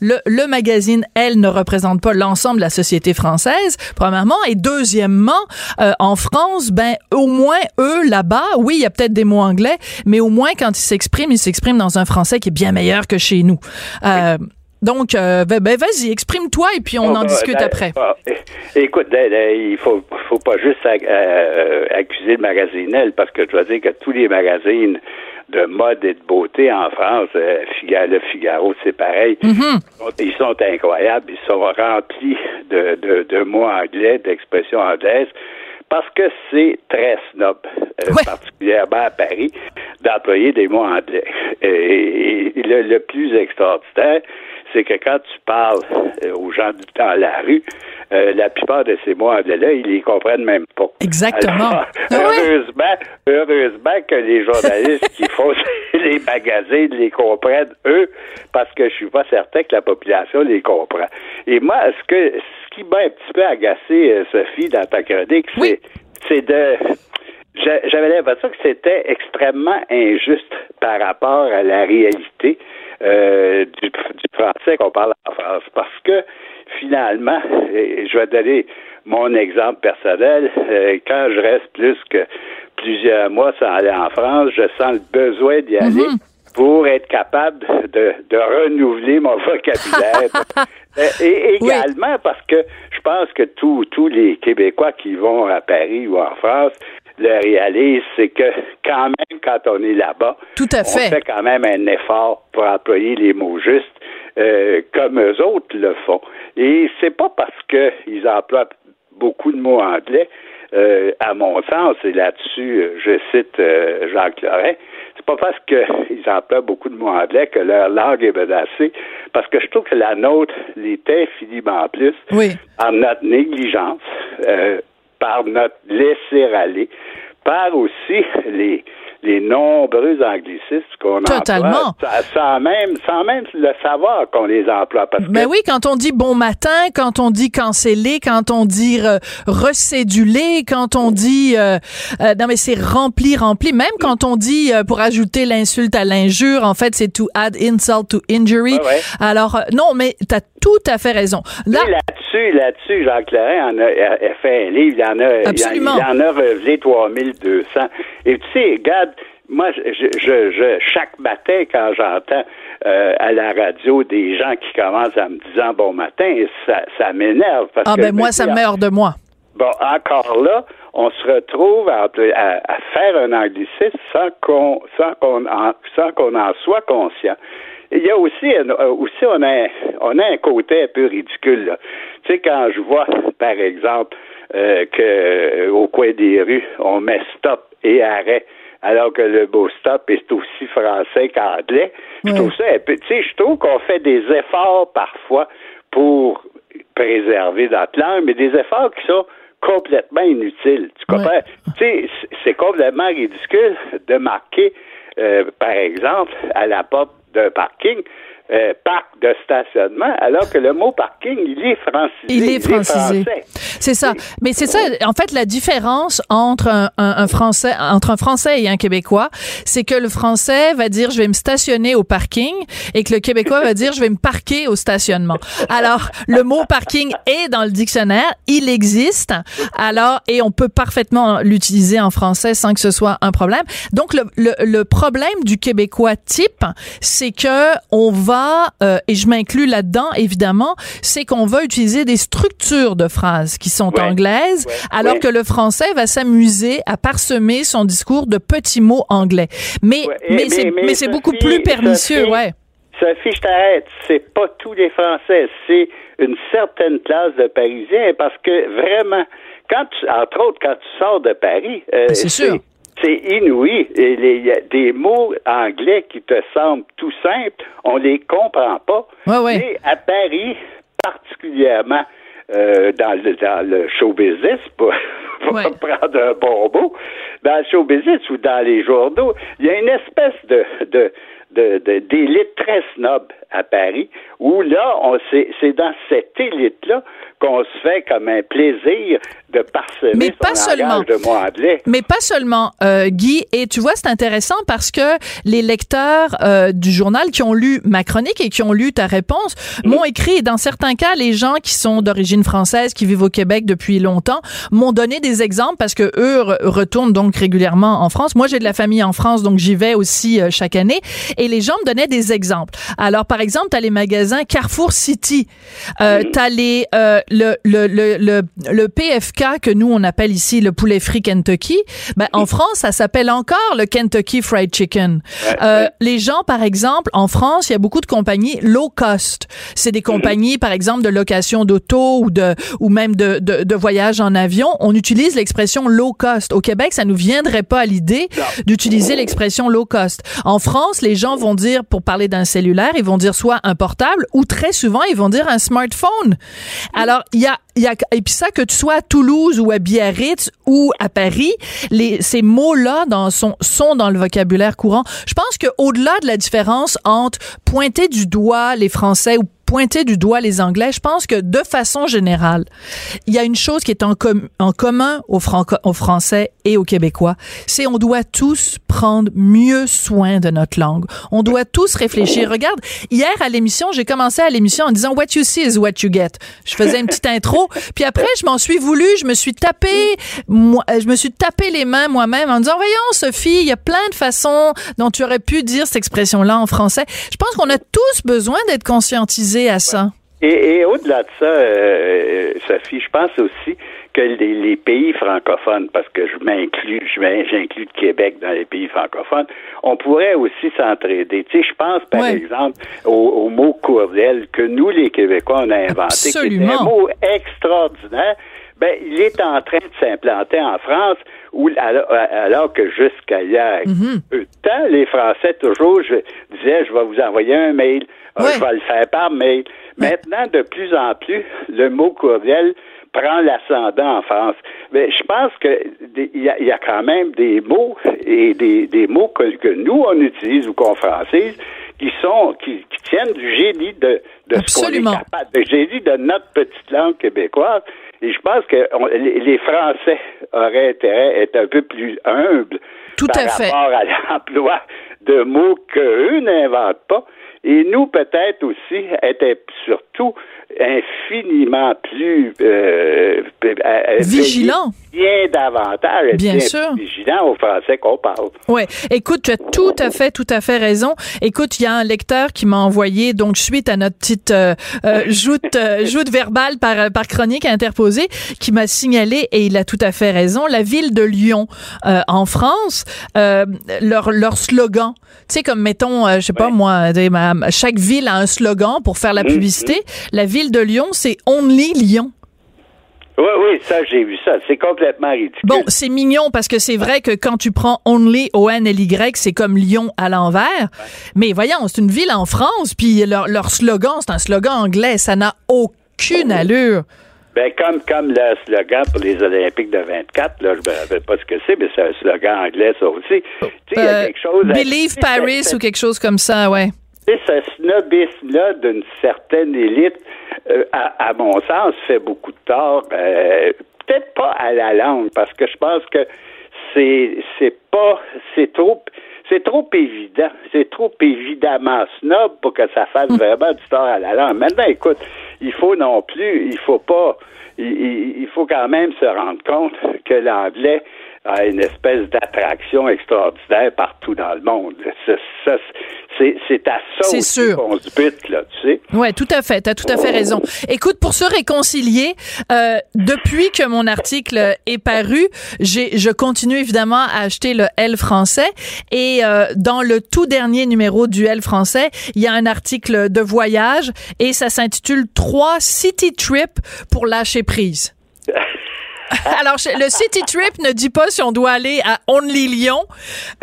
S3: le, le magazine, elle, ne représente pas l'ensemble de la société française, premièrement, et deuxièmement, euh, en France, ben au moins eux là-bas, oui, il y a peut-être des mots anglais, mais au moins quand ils s'expriment, ils s'expriment dans un français qui est bien meilleur que chez nous. Euh, donc, euh, ben, ben vas-y, exprime-toi et puis on oh, en discute
S5: ben,
S3: après.
S5: Oh, écoute, ben, il faut, faut pas juste euh, accuser le magazine Elle, parce que je dois dire que tous les magazines de mode et de beauté en France, euh, Figaro, le Figaro, c'est pareil.
S3: Mm -hmm.
S5: Ils sont incroyables, ils sont remplis de, de, de mots anglais, d'expressions anglaises. parce que c'est très snob, euh, particulièrement à Paris, d'employer des mots anglais. Et, le, plus extraordinaire, c'est que quand tu parles euh, aux gens dans la rue, euh, la plupart de ces mots anglais-là, ils les comprennent même pas.
S3: Exactement.
S5: Ah heureusement, heureusement que les journalistes qui font les magazines les comprennent, eux, parce que je suis pas certain que la population les comprend. Et moi, ce que ce qui m'a un petit peu agacé, euh, Sophie, dans ta chronique, c'est c'est de j'avais l'impression que c'était extrêmement injuste par rapport à la réalité euh, du, français qu'on parle en France. Parce que finalement, je vais donner mon exemple personnel, euh, quand je reste plus que plusieurs mois sans aller en France, je sens le besoin d'y aller. Mhm. pour être capable de, de renouveler mon vocabulaire. Euh, et également parce que je pense que tous tous les Québécois qui vont à Paris ou en France le réalise, c'est que quand même, quand on est là-bas,
S3: Tout à fait.
S5: on fait quand même un effort pour employer les mots justes, euh, comme eux autres le font. Et c'est pas parce qu'ils emploient beaucoup de mots anglais, euh, à mon sens, et là-dessus, euh, je cite Jacques Lorrain, c'est pas parce qu'ils emploient beaucoup de mots anglais que leur langue est menacée, parce que je trouve que la nôtre l'est infiniment plus
S3: oui.
S5: en notre négligence, par notre laisser-aller, par aussi les, les nombreux anglicismes qu'on
S3: Totalement.
S5: emploie, sans même, sans même le savoir qu'on les emploie. Parce
S3: Mais oui, quand on dit bon matin, quand on dit canceller, quand on dit euh, recéduler, quand on dit euh, euh, non mais c'est rempli, rempli. Même quand on dit pour ajouter l'insulte à l'injure, en fait c'est to add insult to injury. Alors non, mais t'as tout à fait raison.
S5: Là, là-dessus, là-dessus, Jacques Laurent en a, a, fait un livre, il en a,
S3: Absolument.
S5: il, en a revelé 3200. Et tu sais, regarde, moi, je, je, je, chaque matin, quand j'entends euh, à la radio des gens qui commencent à me dire bon matin, ça, ça m'énerve.
S3: Ah, ben moi, ça me meurt de moi.
S5: Bon, encore là, on se retrouve à, à, faire un anglicisme sans qu'on sans qu'on en, sans qu'on en soit conscient. Il y a aussi, euh, aussi on a, on a un côté un peu ridicule. Là. Tu sais, quand je vois, par exemple, euh, que euh, au coin des rues, on met stop et arrêt, alors que le beau stop est aussi français qu'anglais. Je trouve ça un peu, tu sais, je trouve qu'on fait des efforts parfois pour préserver notre langue, mais des efforts qui sont complètement inutiles. Tu comprends? Tu sais, c'est complètement ridicule de marquer, euh, par exemple, à la porte d'un parking, euh, parc de stationnement, alors que le mot parking, il est francisé.
S3: Il est francisé. C'est ça. Mais c'est ça, en fait, la différence entre un, un, français, entre un français et un québécois, c'est que le français va dire je vais me stationner au parking et que le québécois va dire je vais me parquer au stationnement. Alors, le mot parking est dans le dictionnaire, il existe. Alors, et on peut parfaitement l'utiliser en français sans que ce soit un problème. Donc, le, le, le problème du québécois type, c'est que on va euh, et je m'inclus là-dedans évidemment, c'est qu'on va utiliser des structures de phrases qui sont anglaises, alors que le français va s'amuser à parsemer son discours de petits mots anglais. Mais mais, c'est beaucoup plus pernicieux,
S5: Sophie,
S3: ouais.
S5: Sophie, je t'arrête. C'est pas tous les Français, c'est une certaine classe de Parisiens parce que vraiment, quand tu, entre autres, quand tu sors de Paris,
S3: euh, ben, c'est sûr
S5: c'est inouï. Il y a des mots anglais qui te semblent tout simples, on les comprend pas.
S3: Mais
S5: à Paris, particulièrement euh, dans, le, dans le show business, pour, prendre un bon mot, dans le show business ou dans les journaux, il y a une espèce de, de d'élite très snob à Paris, où là, on c'est dans cette élite-là qu'on se fait comme un plaisir de parsemer
S3: mais pas
S5: son
S3: seulement,
S5: de mots anglais.
S3: Mais pas seulement, euh, Guy. Et tu vois, c'est intéressant parce que les lecteurs euh, du journal qui ont lu ma chronique et qui ont lu ta réponse m'ont écrit. Et dans certains cas, les gens qui sont d'origine française, qui vivent au Québec depuis longtemps, m'ont donné des exemples parce que eux retournent donc régulièrement en France. Moi, j'ai de la famille en France, donc j'y vais aussi euh, chaque année. Et les gens me donnaient des exemples. Alors, par par exemple, t'as les magasins Carrefour City, euh, t'as les euh, le, le, le, le, le PFK que nous on appelle ici le poulet frit Kentucky. Ben, en France, ça s'appelle encore le Kentucky Fried Chicken. Euh, les gens, par exemple, en France, il y a beaucoup de compagnies low cost. C'est des compagnies, par exemple, de location d'auto ou de ou même de, de, de voyage en avion. On utilise l'expression low cost. Au Québec, ça nous viendrait pas à l'idée d'utiliser l'expression low cost. En France, les gens vont dire, pour parler d'un cellulaire, ils vont dire soit un portable ou très souvent, ils vont dire un smartphone. Alors, il y a, il y a, et puis ça, que tu sois à Toulouse ou à Biarritz ou à Paris, les, ces mots-là dans, sont, sont dans le vocabulaire courant. Je pense que au-delà de la différence entre pointer du doigt les Français ou pointer du doigt les Anglais, je pense que de façon générale, il y a une chose qui est en, com en commun aux, Franco aux Français et aux Québécois, c'est on doit tous prendre mieux soin de notre langue. On doit tous réfléchir. Regarde, hier à l'émission, j'ai commencé à l'émission en disant What you see is what you get. Je faisais une petite intro, puis après je m'en suis voulu, je me suis tapé, moi, je me suis tapé les mains moi-même en disant voyons Sophie, il y a plein de façons dont tu aurais pu dire cette expression-là en français. Je pense qu'on a tous besoin d'être conscientisés à ça.
S5: Et, et au-delà de ça, euh, Sophie, je pense aussi que les, les, pays francophones, parce que je m'inclus, j'inclus le Québec dans les pays francophones, on pourrait aussi s'entraider. Tu sais, je pense par ouais. exemple au, au, mot courriel que nous, les Québécois, on a inventé,
S3: Absolument.
S5: qui est un mot extraordinaire. Ben, il est en train de s'implanter en France, où alors, alors que jusqu'à hier, mm -hmm. peu de temps, les Français toujours je, disaient, je vais vous envoyer un mail, ouais. je vais le faire par mail. Maintenant, de plus en plus, le mot courriel prend l'ascendant en France. Mais je pense que il y, y, a quand même des mots et des, des mots que, que, nous on utilise ou qu'on francise qui sont qui, qui, tiennent du génie de, de ce qu'on est capable, de génie de notre petite langue québécoise. Et je pense que on, les Français auraient intérêt à être un peu plus humbles
S3: Tout
S5: par
S3: à fait.
S5: rapport à l'emploi de mots qu'eux n'inventent pas. Et nous, peut-être aussi, être surtout infiniment plus euh,
S3: vigilant.
S5: Bien davantage.
S3: Bien, bien sûr.
S5: Vigilant au français qu'on parle.
S3: Oui. Écoute, tu as tout à fait, tout à fait raison. Écoute, il y a un lecteur qui m'a envoyé, donc suite à notre petite euh, euh, joute, euh, joute verbale par, par chronique interposée, qui m'a signalé, et il a tout à fait raison, la ville de Lyon euh, en France, leur, leur slogan, tu sais, comme mettons, je sais pas moi, chaque ville a un slogan pour faire la publicité. Mm -hmm. La ville de Lyon, c'est Only Lyon.
S5: Oui, oui, ça, j'ai vu ça. C'est complètement ridicule.
S3: Bon, c'est mignon parce que c'est vrai que quand tu prends Only, O-N-L-Y, c'est comme Lyon à l'envers. Ouais. Mais voyons, c'est une ville en France, puis leur, leur slogan, c'est un slogan anglais. Ça n'a aucune allure.
S5: Ben, comme, comme le slogan pour les Olympiques de 24, là, je me rappelle pas ce que c'est, mais c'est un slogan anglais, ça aussi. Tu sais, il y a quelque chose...
S3: Believe à... Paris ou quelque chose comme ça, ouais.
S5: Ce snobisme-là d'une certaine élite, euh, à, à, mon sens, fait beaucoup de tort. Euh, Peut-être pas à la langue, parce que je pense que c'est c'est pas c'est trop c'est trop évident, c'est trop évidemment snob pour que ça fasse vraiment du tort à la langue. Maintenant, écoute, il faut non plus, il faut pas, il, il faut quand même se rendre compte que l'anglais a une espèce d'attraction extraordinaire partout dans le monde. C'est à ça qu'on se bute, là, tu sais.
S3: Oui, tout à fait. Tu as tout à fait raison. Écoute, pour se réconcilier, euh, depuis que mon article est paru, je continue évidemment à acheter le L français et euh, dans le tout dernier numéro du L français, il y a un article de voyage et ça s'intitule Trois city trips pour lâcher prise. Alors, le City Trip ne dit pas si on doit aller à Only Lyon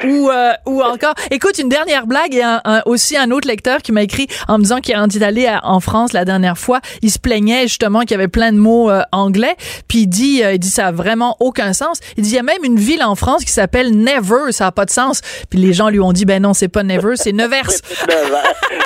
S3: ou, euh, ou encore. Écoute, une dernière blague et un, un, aussi un autre lecteur qui m'a écrit en me disant qu'il a envie d'aller en France la dernière fois. Il se plaignait justement qu'il y avait plein de mots euh, anglais. Puis il dit, euh, il dit ça a vraiment aucun sens. Il dit il y a même une ville en France qui s'appelle Never, ça a pas de sens. Puis les gens lui ont dit ben non, c'est pas Never, c'est Nevers.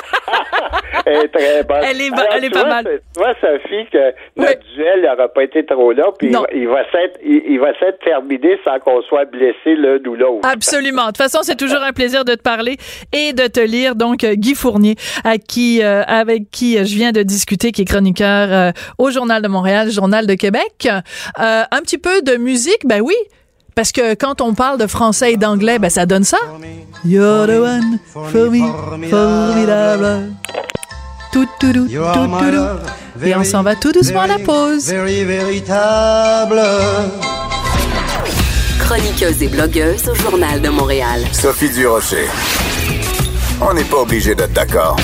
S5: elle est très bonne.
S3: Elle est, Alors, elle est pas mal.
S5: Tu vois, Sophie, que notre oui. duel n'aura pas été trop long, puis il, il va s'être il, il, va s'être terminé sans qu'on soit blessé l'un ou l'autre.
S3: Absolument. De toute façon, c'est toujours un plaisir de te parler et de te lire. Donc, Guy Fournier, à qui, euh, avec qui je viens de discuter, qui est chroniqueur euh, au Journal de Montréal, Journal de Québec. Euh, un petit peu de musique, ben oui. Parce que quand on parle de français et d'anglais, ben ça donne ça. You're the one for me, formidable. Tout, tout, tout, tout, Et on s'en va tout doucement à la pause. véritable.
S1: Chroniqueuse et blogueuse au Journal de Montréal.
S2: Sophie Durocher. On n'est pas obligé d'être d'accord.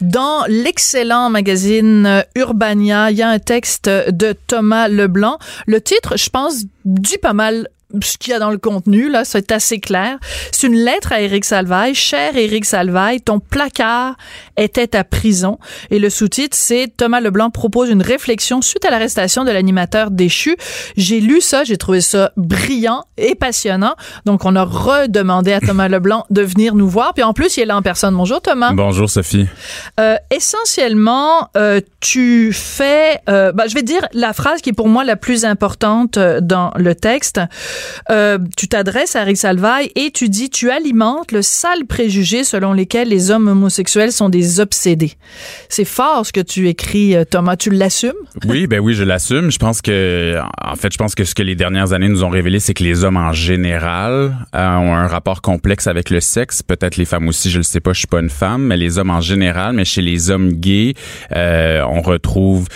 S3: Dans l'excellent magazine Urbania, il y a un texte de Thomas Leblanc. Le titre, je pense, dit pas mal ce qu'il y a dans le contenu, là, c'est assez clair. C'est une lettre à Éric Salvaille. Cher Éric Salvaille, ton placard était à prison. Et le sous-titre, c'est Thomas Leblanc propose une réflexion suite à l'arrestation de l'animateur déchu. J'ai lu ça, j'ai trouvé ça brillant et passionnant. Donc, on a redemandé à Thomas Leblanc de venir nous voir. Puis en plus, il est là en personne. Bonjour, Thomas.
S6: Bonjour, Sophie.
S3: Euh, essentiellement, euh, tu fais, euh, bah, je vais dire la phrase qui est pour moi la plus importante euh, dans le texte. Tu t'adresses à Rick Salvaille et tu dis tu alimentes le sale préjugé selon lequel les hommes homosexuels sont des obsédés. C'est fort ce que tu écris, euh, Thomas. Tu l'assumes?
S6: Oui, ben oui, je l'assume. Je pense que, en fait, je pense que ce que les dernières années nous ont révélé, c'est que les hommes en général euh, ont un rapport complexe avec le sexe. Peut-être les femmes aussi, je le sais pas, je suis pas une femme, mais les hommes en général, mais chez les hommes gays, on retrouve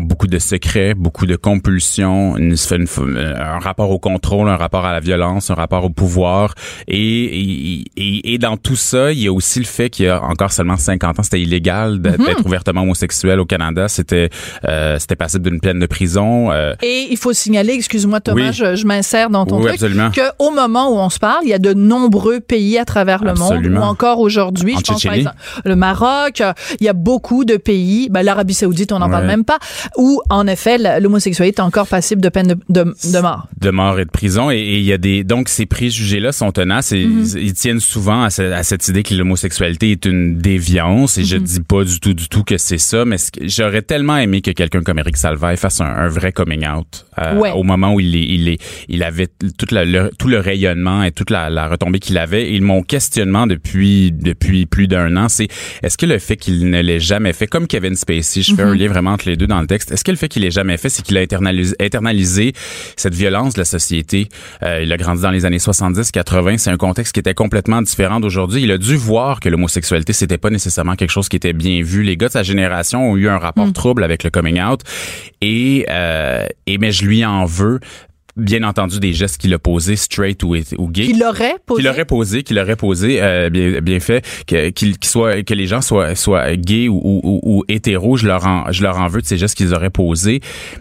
S6: beaucoup de secrets, beaucoup de compulsions, un rapport au contrôle un rapport à la violence, un rapport au pouvoir. Et, et, et, dans tout ça, il y a aussi le fait qu'il y a encore seulement 50 ans, c'était illégal mhm. d'être ouvertement homosexuel au Canada. C'était euh, c'était passible d'une peine de prison. Euh.
S3: Et il faut signaler, excuse-moi Thomas, je, je m'insère dans ton
S6: oui, truc,
S3: qu'au moment où on se parle, il y a de nombreux pays à travers le monde, ou encore aujourd'hui, je pense par exemple le Maroc, il y a beaucoup de pays, ben, l'Arabie Saoudite, on n'en parle même pas, où en effet l'homosexualité est encore passible de peine de, de, de mort.
S6: De mort et de prison et il y a des donc ces préjugés là sont tenaces et mhm. ils tiennent souvent à, cette idée que l'homosexualité est une déviance et je mhm. dis pas du tout du tout que c'est ça mais j'aurais tellement aimé que quelqu'un comme Eric Salvaille fasse un, vrai coming out euh, au moment où il est, il est il avait toute le, tout le rayonnement et toute la, retombée qu'il avait et mon questionnement depuis depuis plus d'un an c'est est-ce que le fait qu'il ne l'ait jamais fait comme Kevin Spacey je fais un mhm. lien vraiment entre les deux dans le texte est-ce que le fait qu'il l'ait jamais fait c'est qu'il a internalisé, internalisé cette violence de la société? Euh, il a grandi dans les années 70-80. C'est un contexte qui était complètement différent d'aujourd'hui. Il a dû voir que l'homosexualité, c'était pas nécessairement quelque chose qui était bien vu. Les gars de sa génération ont eu un rapport mm. trouble avec le coming out. Et, euh, et mais je lui en veux bien entendu des gestes qu'il a posés straight ou, ou gay.
S3: Qu'il aurait posé?
S6: Qu'il aurait posé qu'il aurait posé euh, bien, bien fait que qu'il soit que les gens soient soient gays ou, ou, ou hétéros je leur en je leur en veux de ces gestes qu'ils auraient posés.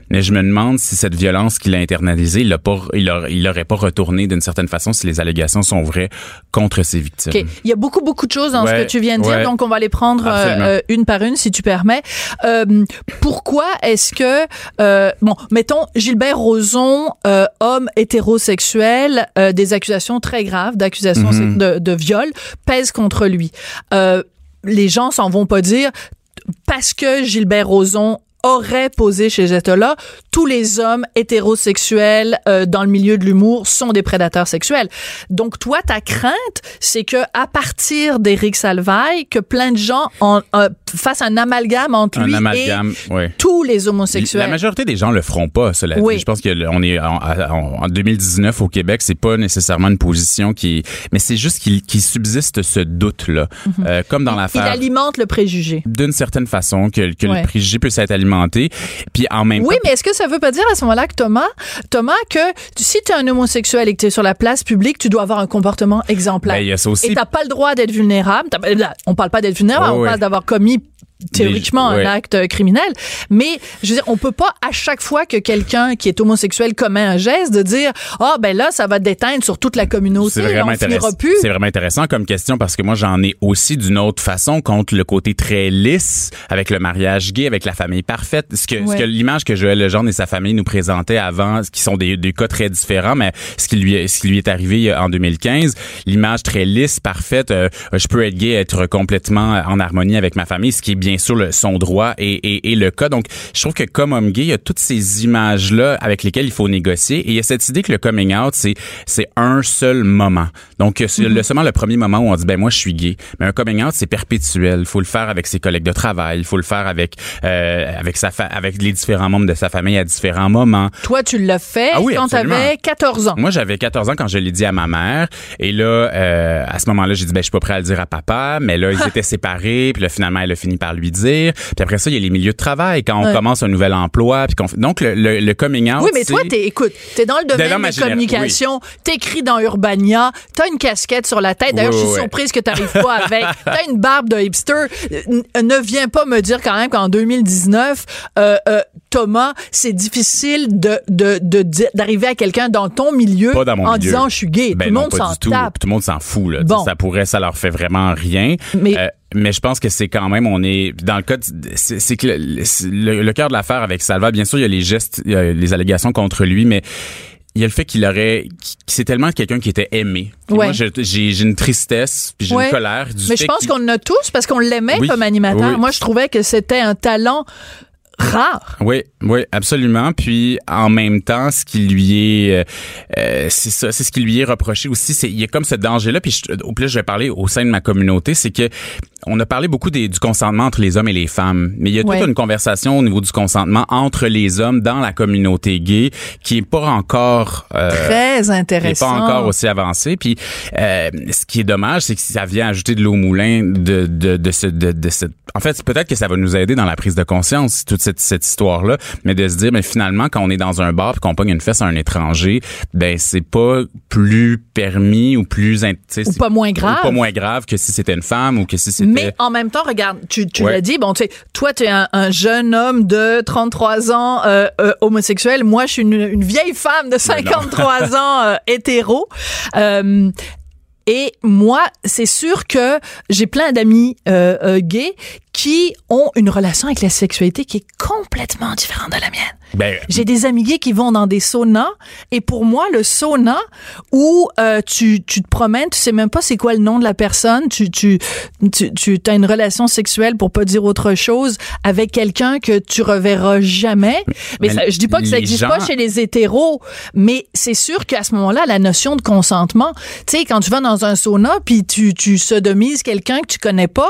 S6: Mais je me demande si cette violence qu'il a internalisée il l'a pas il, il aurait pas retourné d'une certaine façon si les allégations sont vraies contre ses victimes.
S3: Okay. il y a beaucoup beaucoup de choses dans ce que tu viens de dire donc on va les prendre euh, une par une si tu permets. Euh, pourquoi est-ce que euh, bon mettons Gilbert Rozon euh, homme hétérosexuel, euh, des accusations très graves d'accusations mhm. de, de, viol pèsent contre lui. Euh, les gens s'en vont pas dire parce que Gilbert Rozon aurait posé chez Zetola, tous les hommes hétérosexuels euh, dans le milieu de l'humour sont des prédateurs sexuels. Donc toi, ta crainte, c'est que à partir d'Éric Salvaille, que plein de gens en, euh, fassent un amalgame entre lui et tous les homosexuels.
S6: La majorité des gens le feront pas, cela Je pense qu'on est en, 2019 au Québec, c'est pas nécessairement une position qui, mais c'est juste qu'il subsiste ce doute là, mhm. euh, comme dans l'affaire.
S3: Il alimente le préjugé.
S6: D'une certaine façon, que, que le préjugé peut être alimenté puis en même
S3: oui, mais est-ce que ça veut pas dire à ce moment-là que Thomas, Thomas, que si tu es un homosexuel et que tu es sur la place publique, tu dois avoir un comportement exemplaire. Ben,
S6: y a ça aussi.
S3: Et t'as pas le droit d'être vulnérable. On parle pas d'être vulnérable, on parle d'avoir commis théoriquement un acte criminel, mais je veux dire, on peut pas à chaque fois que quelqu'un qui est homosexuel commet un geste de dire ah ben là ça va déteindre sur toute la communauté, c'est vraiment intéressant.
S6: C'est vraiment intéressant comme question parce que moi j'en ai aussi d'une autre façon contre le côté très lisse avec le mariage gay, avec la famille parfaite, ce que, ce que l'image que Joël Legendre et sa famille nous présentaient avant, qui sont des, des cas très différents, mais ce qui lui ce qui lui est arrivé en 2015, l'image très lisse, parfaite, euh, je peux être gay, être complètement en harmonie avec ma famille, ce qui est bien bien sûr le, son droit et, et, et, le cas. Donc, je trouve que comme homme gay, il y a toutes ces images-là avec lesquelles il faut négocier. Et il y a cette idée que le coming out, c'est c'est un seul moment. Donc, c'est le, seulement le premier moment où on dit, ben moi, je suis gay. Mais un coming out, c'est perpétuel. Il faut le faire avec ses collègues de travail. Il faut le faire avec euh, avec sa avec les différents membres de sa famille à différents moments.
S3: Toi, tu l'as fait
S6: Ah oui,
S3: quand tu avais 14 ans.
S6: Moi, j'avais 14 ans quand je l'ai dit à ma mère. Et là, euh, à ce moment-là, j'ai dit, ben, je suis pas prêt à le dire à papa. Mais là, ils étaient séparés. Puis là, finalement, elle a fini par lui dire. Puis après ça, il y a les milieux de travail. Quand on
S3: Ouais.
S6: commence un nouvel emploi. Puis Donc, le, le, le coming out,
S3: Oui, mais toi, t'es, écoute, t'es dans le domaine
S6: Dans
S3: des
S6: génération,
S3: communications, t'écris dans Urbania, t'as une casquette sur la tête. D'ailleurs,
S6: Oui,
S3: je suis surprise que t'arrives pas avec. T'as une barbe de hipster. Ne viens pas me dire quand même qu'en 2019, euh, euh, Thomas, c'est difficile de, de, de d'arriver à quelqu'un dans ton milieu
S6: dans
S3: en
S6: milieu.
S3: disant je suis gay.
S6: Ben
S3: tout le
S6: non,
S3: monde s'en
S6: tout.
S3: tape.
S6: Tout le monde s'en fout. Là.
S3: Bon.
S6: Ça pourrait, ça leur fait vraiment rien.
S3: Mais-
S6: Euh, mais je pense que c'est quand même, on est dans le cas, c'est que le, le- le cœur de l'affaire avec Salva, bien sûr, il y a les gestes, il y a les allégations contre lui, mais il y a le fait qu'il aurait, c'est tellement quelqu'un qui était aimé. Puis
S3: Ouais.
S6: Moi, j'ai j'ai- une tristesse, puis j'ai
S3: Ouais.
S6: une colère du
S3: Mais je pense qu'on en a tous parce qu'on l'aimait
S6: Oui.
S3: comme animateur.
S6: Oui.
S3: Moi, je trouvais que c'était un talent rare.
S6: Oui, oui, absolument. Puis en même temps, ce qui lui est, euh, euh, c'est ça, c'est ce qui lui est reproché aussi. C'est il y a comme ce danger-là. Puis je, au plus, je vais parler au sein de ma communauté, c'est que on a parlé beaucoup des- du consentement entre les hommes et les femmes, mais il y a
S3: Ouais.
S6: toute une conversation au niveau du consentement entre les hommes dans la communauté gay qui est pas encore euh,
S3: Très
S6: est
S3: intéressant.
S6: pas encore aussi avancé. Puis euh, ce qui est dommage, c'est que ça vient ajouter de l'eau au moulin de de de ce de, de cette. En fait, peut-être que ça va nous aider dans la prise de conscience toute cette cette histoire là, mais de se dire, mais finalement, quand on est dans un bar et qu'on pogne une fesse à un étranger, ben c'est pas plus permis ou plus
S3: Ou pas moins grave.
S6: ou pas moins grave que si c'était une femme ou que si c'était.
S3: Mais en même temps, regarde, tu, tu
S6: Ouais.
S3: l'as dit, bon, tu sais, toi, tu es un, un jeune homme de 33 ans euh, euh, homosexuel. Moi, je suis une, une vieille femme de 53 ans euh, hétéro. Euh, et moi, c'est sûr que j'ai plein d'amis gays qui ont une relation avec la sexualité qui est complètement différente de la mienne.
S6: Ben,
S3: J'ai des amis gays qui vont dans des saunas et pour moi le sauna où euh, tu, tu te promènes, tu sais même pas c'est quoi le nom de la personne, tu tu tu, tu as une relation sexuelle pour pas dire autre chose avec quelqu'un que tu reverras jamais. Mais,
S6: Mais
S3: ça, je dis pas que ça existe
S6: gens-
S3: pas chez les hétéros, mais c'est sûr qu'à ce moment-là la notion de consentement, tu sais quand tu vas dans un sauna puis tu tu sodomises quelqu'un que tu connais pas,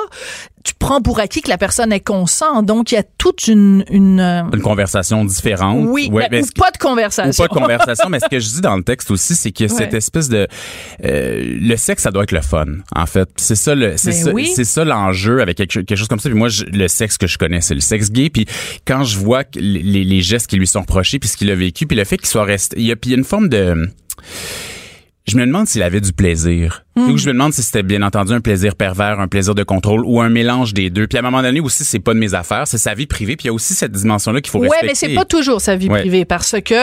S3: tu prends pour acquis que la personne est consent. Donc il y a toute une une euh,
S6: une conversation différente.
S3: oui,
S6: Ouais,
S3: mais-
S6: mais
S3: ou pas de
S6: ou
S3: conversation.
S6: pas de conversation, mais ce que je dis dans le texte aussi, c'est que cette espèce de euh, le sexe, ça doit être le fun. En fait, c'est ça le, c'est
S3: Ben
S6: ça,
S3: oui.
S6: c'est ça l'enjeu avec quelque, quelque chose comme ça. Puis moi, je- le sexe que je connais, c'est le sexe gay. Puis quand je vois les, les gestes qui lui sont reprochés, puis ce qu'il a vécu, puis le fait qu'il soit resté, il y a, puis il y a une forme de je me demande s'il avait du plaisir.
S3: Hmm.
S6: Ou je me demande si c'était bien entendu un plaisir pervers, un plaisir de contrôle ou un mélange des deux. Puis à un moment donné aussi, c'est pas de mes affaires, c'est sa vie privée. Puis il y a aussi cette dimension-là qu'il faut
S3: Ouais,
S6: respecter.
S3: mais c'est pas toujours sa vie
S6: Ouais.
S3: privée parce que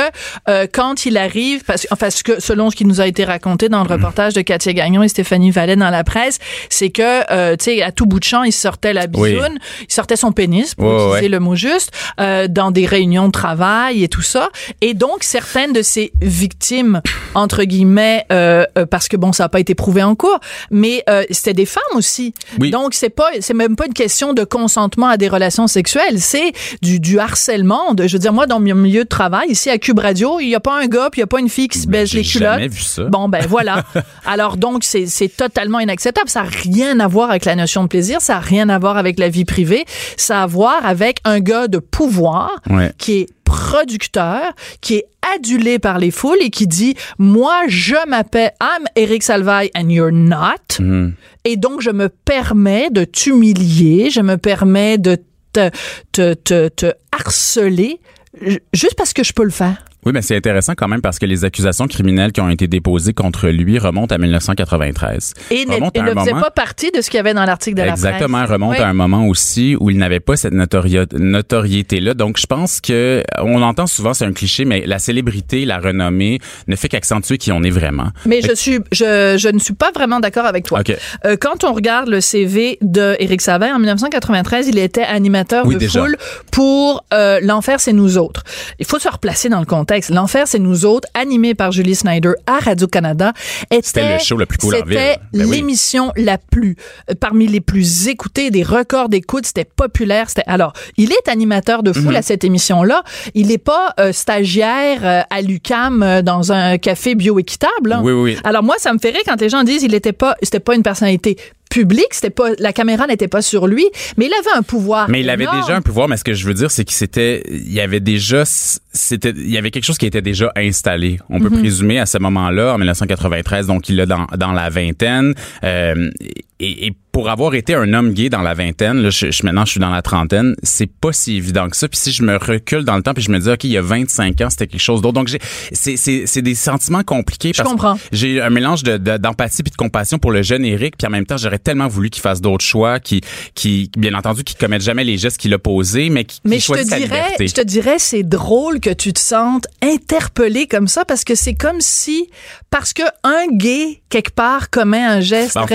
S3: euh, quand il arrive, parce, enfin, ce que selon ce qui nous a été raconté dans le reportage de Katia Gagnon et Stéphanie Vallet dans la presse, c'est que euh, tu sais à tout bout de champ, il sortait la
S6: Oui.
S3: bisoune, il sortait son pénis pour utiliser
S6: ouais.
S3: le mot juste euh, dans des réunions de travail et tout ça. Et donc certaines de ces victimes entre guillemets euh, euh, parce que bon ça n'a pas été prouvé en cours, mais euh, c'était des femmes aussi.
S6: Oui.
S3: Donc c'est pas c'est même pas une question de consentement à des relations sexuelles, c'est du, du harcèlement. De, je veux dire moi dans mon milieu de travail ici à Cube Radio, il y a pas un gars puis il y a pas une fille qui se
S6: Mais
S3: baisse les culottes.
S6: jamais vu ça.
S3: Bon ben voilà. Alors donc c'est c'est totalement inacceptable, ça n'a rien à voir avec la notion de plaisir, ça a rien à voir avec la vie privée, ça a à voir avec un gars de pouvoir
S6: Ouais.
S3: qui est producteur, qui est adulé par les foules et qui dit moi je m'appelle I'm Eric Salvaille and you're not
S6: Mhm.
S3: et donc je me permets de t'humilier, je me permets de te te te, te harceler ju- juste parce que je peux le faire.
S6: Oui, mais c'est intéressant quand même parce que les accusations criminelles qui ont été déposées contre lui remontent à 1993.
S3: Et
S6: à
S3: ne faisait
S6: moment-
S3: pas partie de ce qu'il y avait dans l'article de la
S6: Exactement,
S3: presse.
S6: remonte
S3: Oui.
S6: à un moment aussi où il n'avait pas cette notoriété-là. Donc, je pense que on entend souvent, c'est un cliché, mais la célébrité, la renommée ne fait qu'accentuer qui on est vraiment.
S3: Mais je suis, je, je ne suis pas vraiment d'accord avec toi. Euh, quand on regarde le CV de Éric Savin, en 1993, il était animateur
S6: Oui,
S3: de
S6: déjà.
S3: foule pour euh, L'Enfer, c'est nous autres. Il faut se replacer dans le contexte. L'enfer, c'est nous autres, animé par Julie Snyder à Radio-Canada.
S6: C'était le show le plus cool en ville.
S3: C'était
S6: Ben oui.
S3: l'émission la plus, euh, parmi les plus écoutées, des records d'écoute. C'était populaire. C'était, alors, il est animateur de
S6: Mhm.
S3: foule à cette émission-là. Il n'est pas euh, stagiaire euh, à l'UCAM euh, dans un café bio-équitable. hein.
S6: Oui, oui.
S3: Alors, moi, ça me fait rire quand les gens disent il était pas, c'était pas une personnalité publique, c'était pas, la caméra n'était pas sur lui, mais il avait un pouvoir.
S6: Mais il avait déjà un pouvoir, mais ce que je veux dire, c'est qu'il s'était, il y avait déjà, c'était, il y avait quelque chose qui était déjà installé. On
S3: Mhm.
S6: peut présumer à ce moment-là, en 1993, donc il est dans, dans la vingtaine, euh, et, et pour avoir été un homme gay dans la vingtaine, là, je, je- maintenant je suis dans la trentaine, c'est pas si évident que ça. Puis si je me recule dans le temps, puis je me dis, ok, il y a 25 ans, c'était quelque chose d'autre. Donc j'ai, c'est, c'est, c'est des sentiments compliqués.
S3: Je
S6: parce
S3: comprends.
S6: J'ai un mélange de, de- d'empathie puis de compassion pour le jeune Eric, puis en même temps, j'aurais tellement voulu qu'il fasse d'autres choix, qui, qui, bien entendu, qui commette jamais les gestes qu'il a posés, mais qui,
S3: Mais je te dirais,
S6: liberté.
S3: je te dirais, c'est drôle que tu te sentes interpellé comme ça parce que c'est comme si, parce que un gay quelque part commet un geste
S6: Ben, en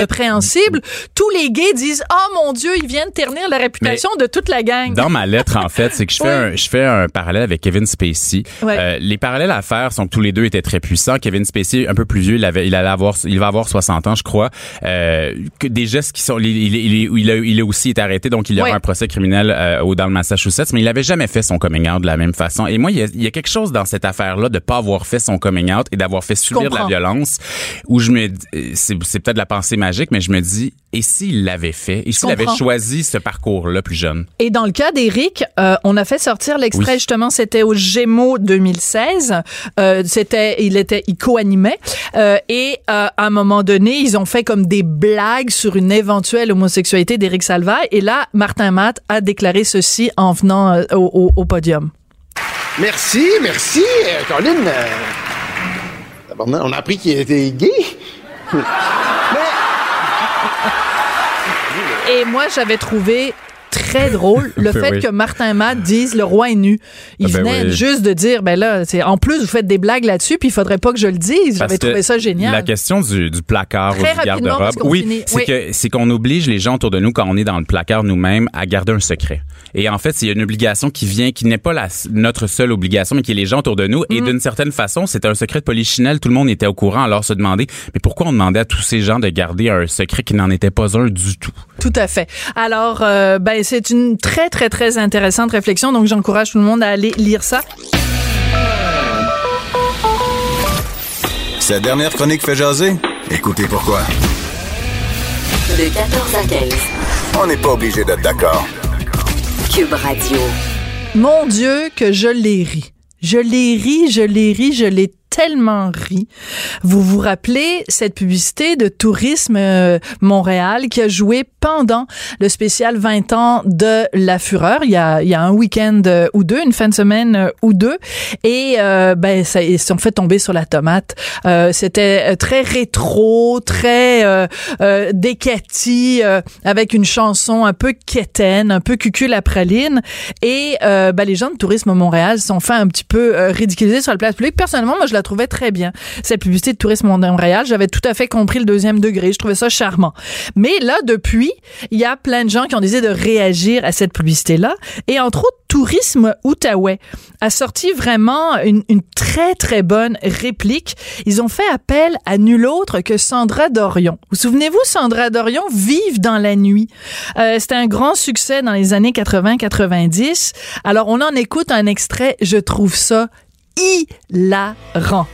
S3: tous les gays disent oh mon Dieu, ils viennent ternir la réputation de toute la gang.
S6: Dans ma lettre, en fait, c'est que je fais,
S3: Oui.
S6: un, je fais un parallèle avec Kevin Spacey. Euh, les parallèles à faire sont que tous les deux étaient très puissants. Kevin Spacey, un peu plus vieux, il, avait, il allait avoir, il va avoir 60 ans, je crois. Euh, que des gestes qui sont, il, il, il, a, il a aussi été arrêté, donc il y aura
S3: Ouais.
S6: un procès criminel euh, dans le Massachusetts, mais il avait jamais fait son coming out de la même façon. Et moi, il y a, il y a quelque chose dans cette affaire-là de pas avoir fait son coming out et d'avoir fait subir de la violence, où je me, euh, c'est, c'est peut-être de la pensée magique, mais je me dis, et s'il l'avait fait, et s'il avait choisi ce parcours-là plus jeune?
S3: Et dans le cas d'Éric, euh, on a fait sortir l'extrait
S6: Oui.
S3: justement, c'était au Gémeaux 2016. Euh, c'était, il était, il co-animait euh, et euh, à un moment donné, ils ont fait comme des blagues sur une éventuelle homosexualité d'Éric Salvaille. Et là, Martin Matt a déclaré ceci en venant euh, au, au- au podium.
S7: Merci, merci, Colin. tabarnak, on a appris qu'il était gay.
S3: Et moi, j'avais trouvé très drôle le
S6: Ben
S3: fait
S6: oui.
S3: que Martin Matt dise le roi est nu. Il
S6: Ah ben
S3: venait
S6: oui.
S3: juste de dire ben là, c'est en plus vous faites des blagues là-dessus puis il faudrait pas que je le dise. J'avais trouvé ça génial.
S6: La question du, du placard
S3: Très
S6: ou du garde-robe, oui, c'est
S3: Oui.
S6: que c'est qu'on oblige les gens autour de nous quand on est dans le placard nous-mêmes à garder un secret. Et en fait, il y a une obligation qui vient, qui n'est pas la, notre seule obligation, mais qui est les gens autour de nous.
S3: Mm.
S6: Et d'une certaine façon, c'est un secret de polichinelle. Tout le monde était au courant. Alors se demander, mais pourquoi on demandait à tous ces gens de garder un secret qui n'en était pas un du tout?
S3: Tout à fait. Alors, euh, ben, c'est une très, très, très intéressante réflexion. Donc, j'encourage tout le monde à aller lire ça.
S2: Cette dernière chronique fait jaser? Écoutez pourquoi.
S1: De 14 à 15.
S2: On n'est pas obligé d'être d'accord.
S1: Cube Radio.
S3: Mon Dieu, que je l'ai ri. Je l'ai ri, je l'ai ri, je l'ai tellement ri. Vous vous rappelez cette publicité de Tourisme euh, Montréal qui a joué pendant le spécial 20 ans de La Fureur. Il y a, il y a un week-end euh, ou deux, une fin de semaine euh, ou deux. Et ben, ça, ils se sont fait tomber sur la tomate. Euh, C'était très rétro, très euh, euh, décati, avec une chanson un peu quétaine, un peu cucul à praline. Et ben, les gens de Tourisme Montréal se sont fait un petit peu ridiculiser sur la place publique. Personnellement, moi, je la trouvais très bien. Cette publicité de Tourisme Montréal, j'avais tout à fait compris le deuxième degré. Je trouvais ça charmant. Mais là, depuis, il y a plein de gens qui ont décidé de réagir à cette publicité-là. Et entre autres, Tourisme Outaouais a sorti vraiment une, une très, très bonne réplique. Ils ont fait appel à nul autre que Sandra Dorion. Vous souvenez-vous, Sandra Dorion, Vive dans la nuit. Euh, C'était un grand succès dans les années 80-90. Alors, on en écoute un extrait. Je trouve ça hilarant.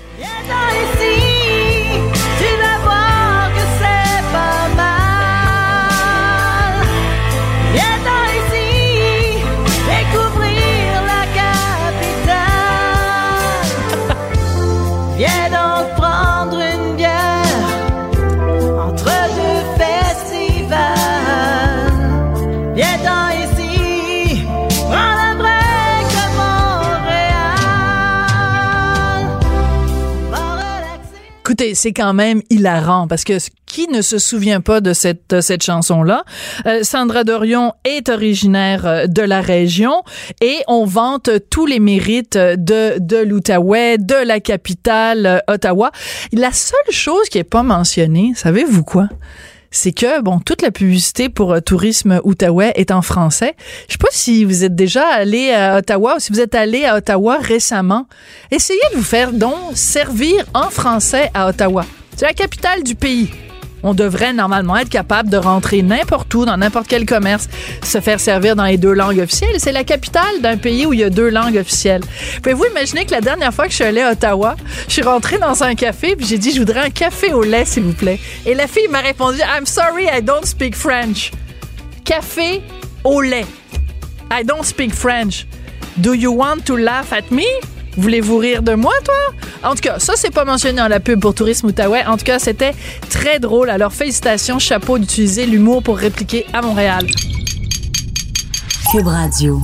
S3: C'est quand même hilarant parce que qui ne se souvient pas de cette chanson-là Euh, Sandra Dorion est originaire euh, de la région et on vante tous les mérites de de l'Outaouais, de la capitale euh, Ottawa. La seule chose qui est pas mentionnée, savez-vous quoi? C'est que, bon, toute la publicité pour euh, Tourisme Outaouais est en français. Je sais pas si vous êtes déjà allé à Ottawa ou si vous êtes allé à Ottawa récemment. Essayez de vous faire donc servir en français à Ottawa. C'est la capitale du pays. On devrait normalement être capable de rentrer n'importe où, dans n'importe quel commerce, se faire servir dans les deux langues officielles. C'est la capitale d'un pays où il y a deux langues officielles. Pouvez-vous imaginer que la dernière fois que je suis allée à Ottawa, je suis rentrée dans un café puis j'ai dit je voudrais un café au lait s'il vous plaît. Et la fille m'a répondu I'm sorry I don't speak French. Café au lait. I don't speak French. Do you want to laugh at me? Voulez-vous rire de moi, toi? En tout cas, ça, c'est pas mentionné dans la pub pour Tourisme Outaouais. En tout cas, c'était très drôle. Alors, félicitations, chapeau d'utiliser l'humour pour répliquer à Montréal.
S1: Cube Radio.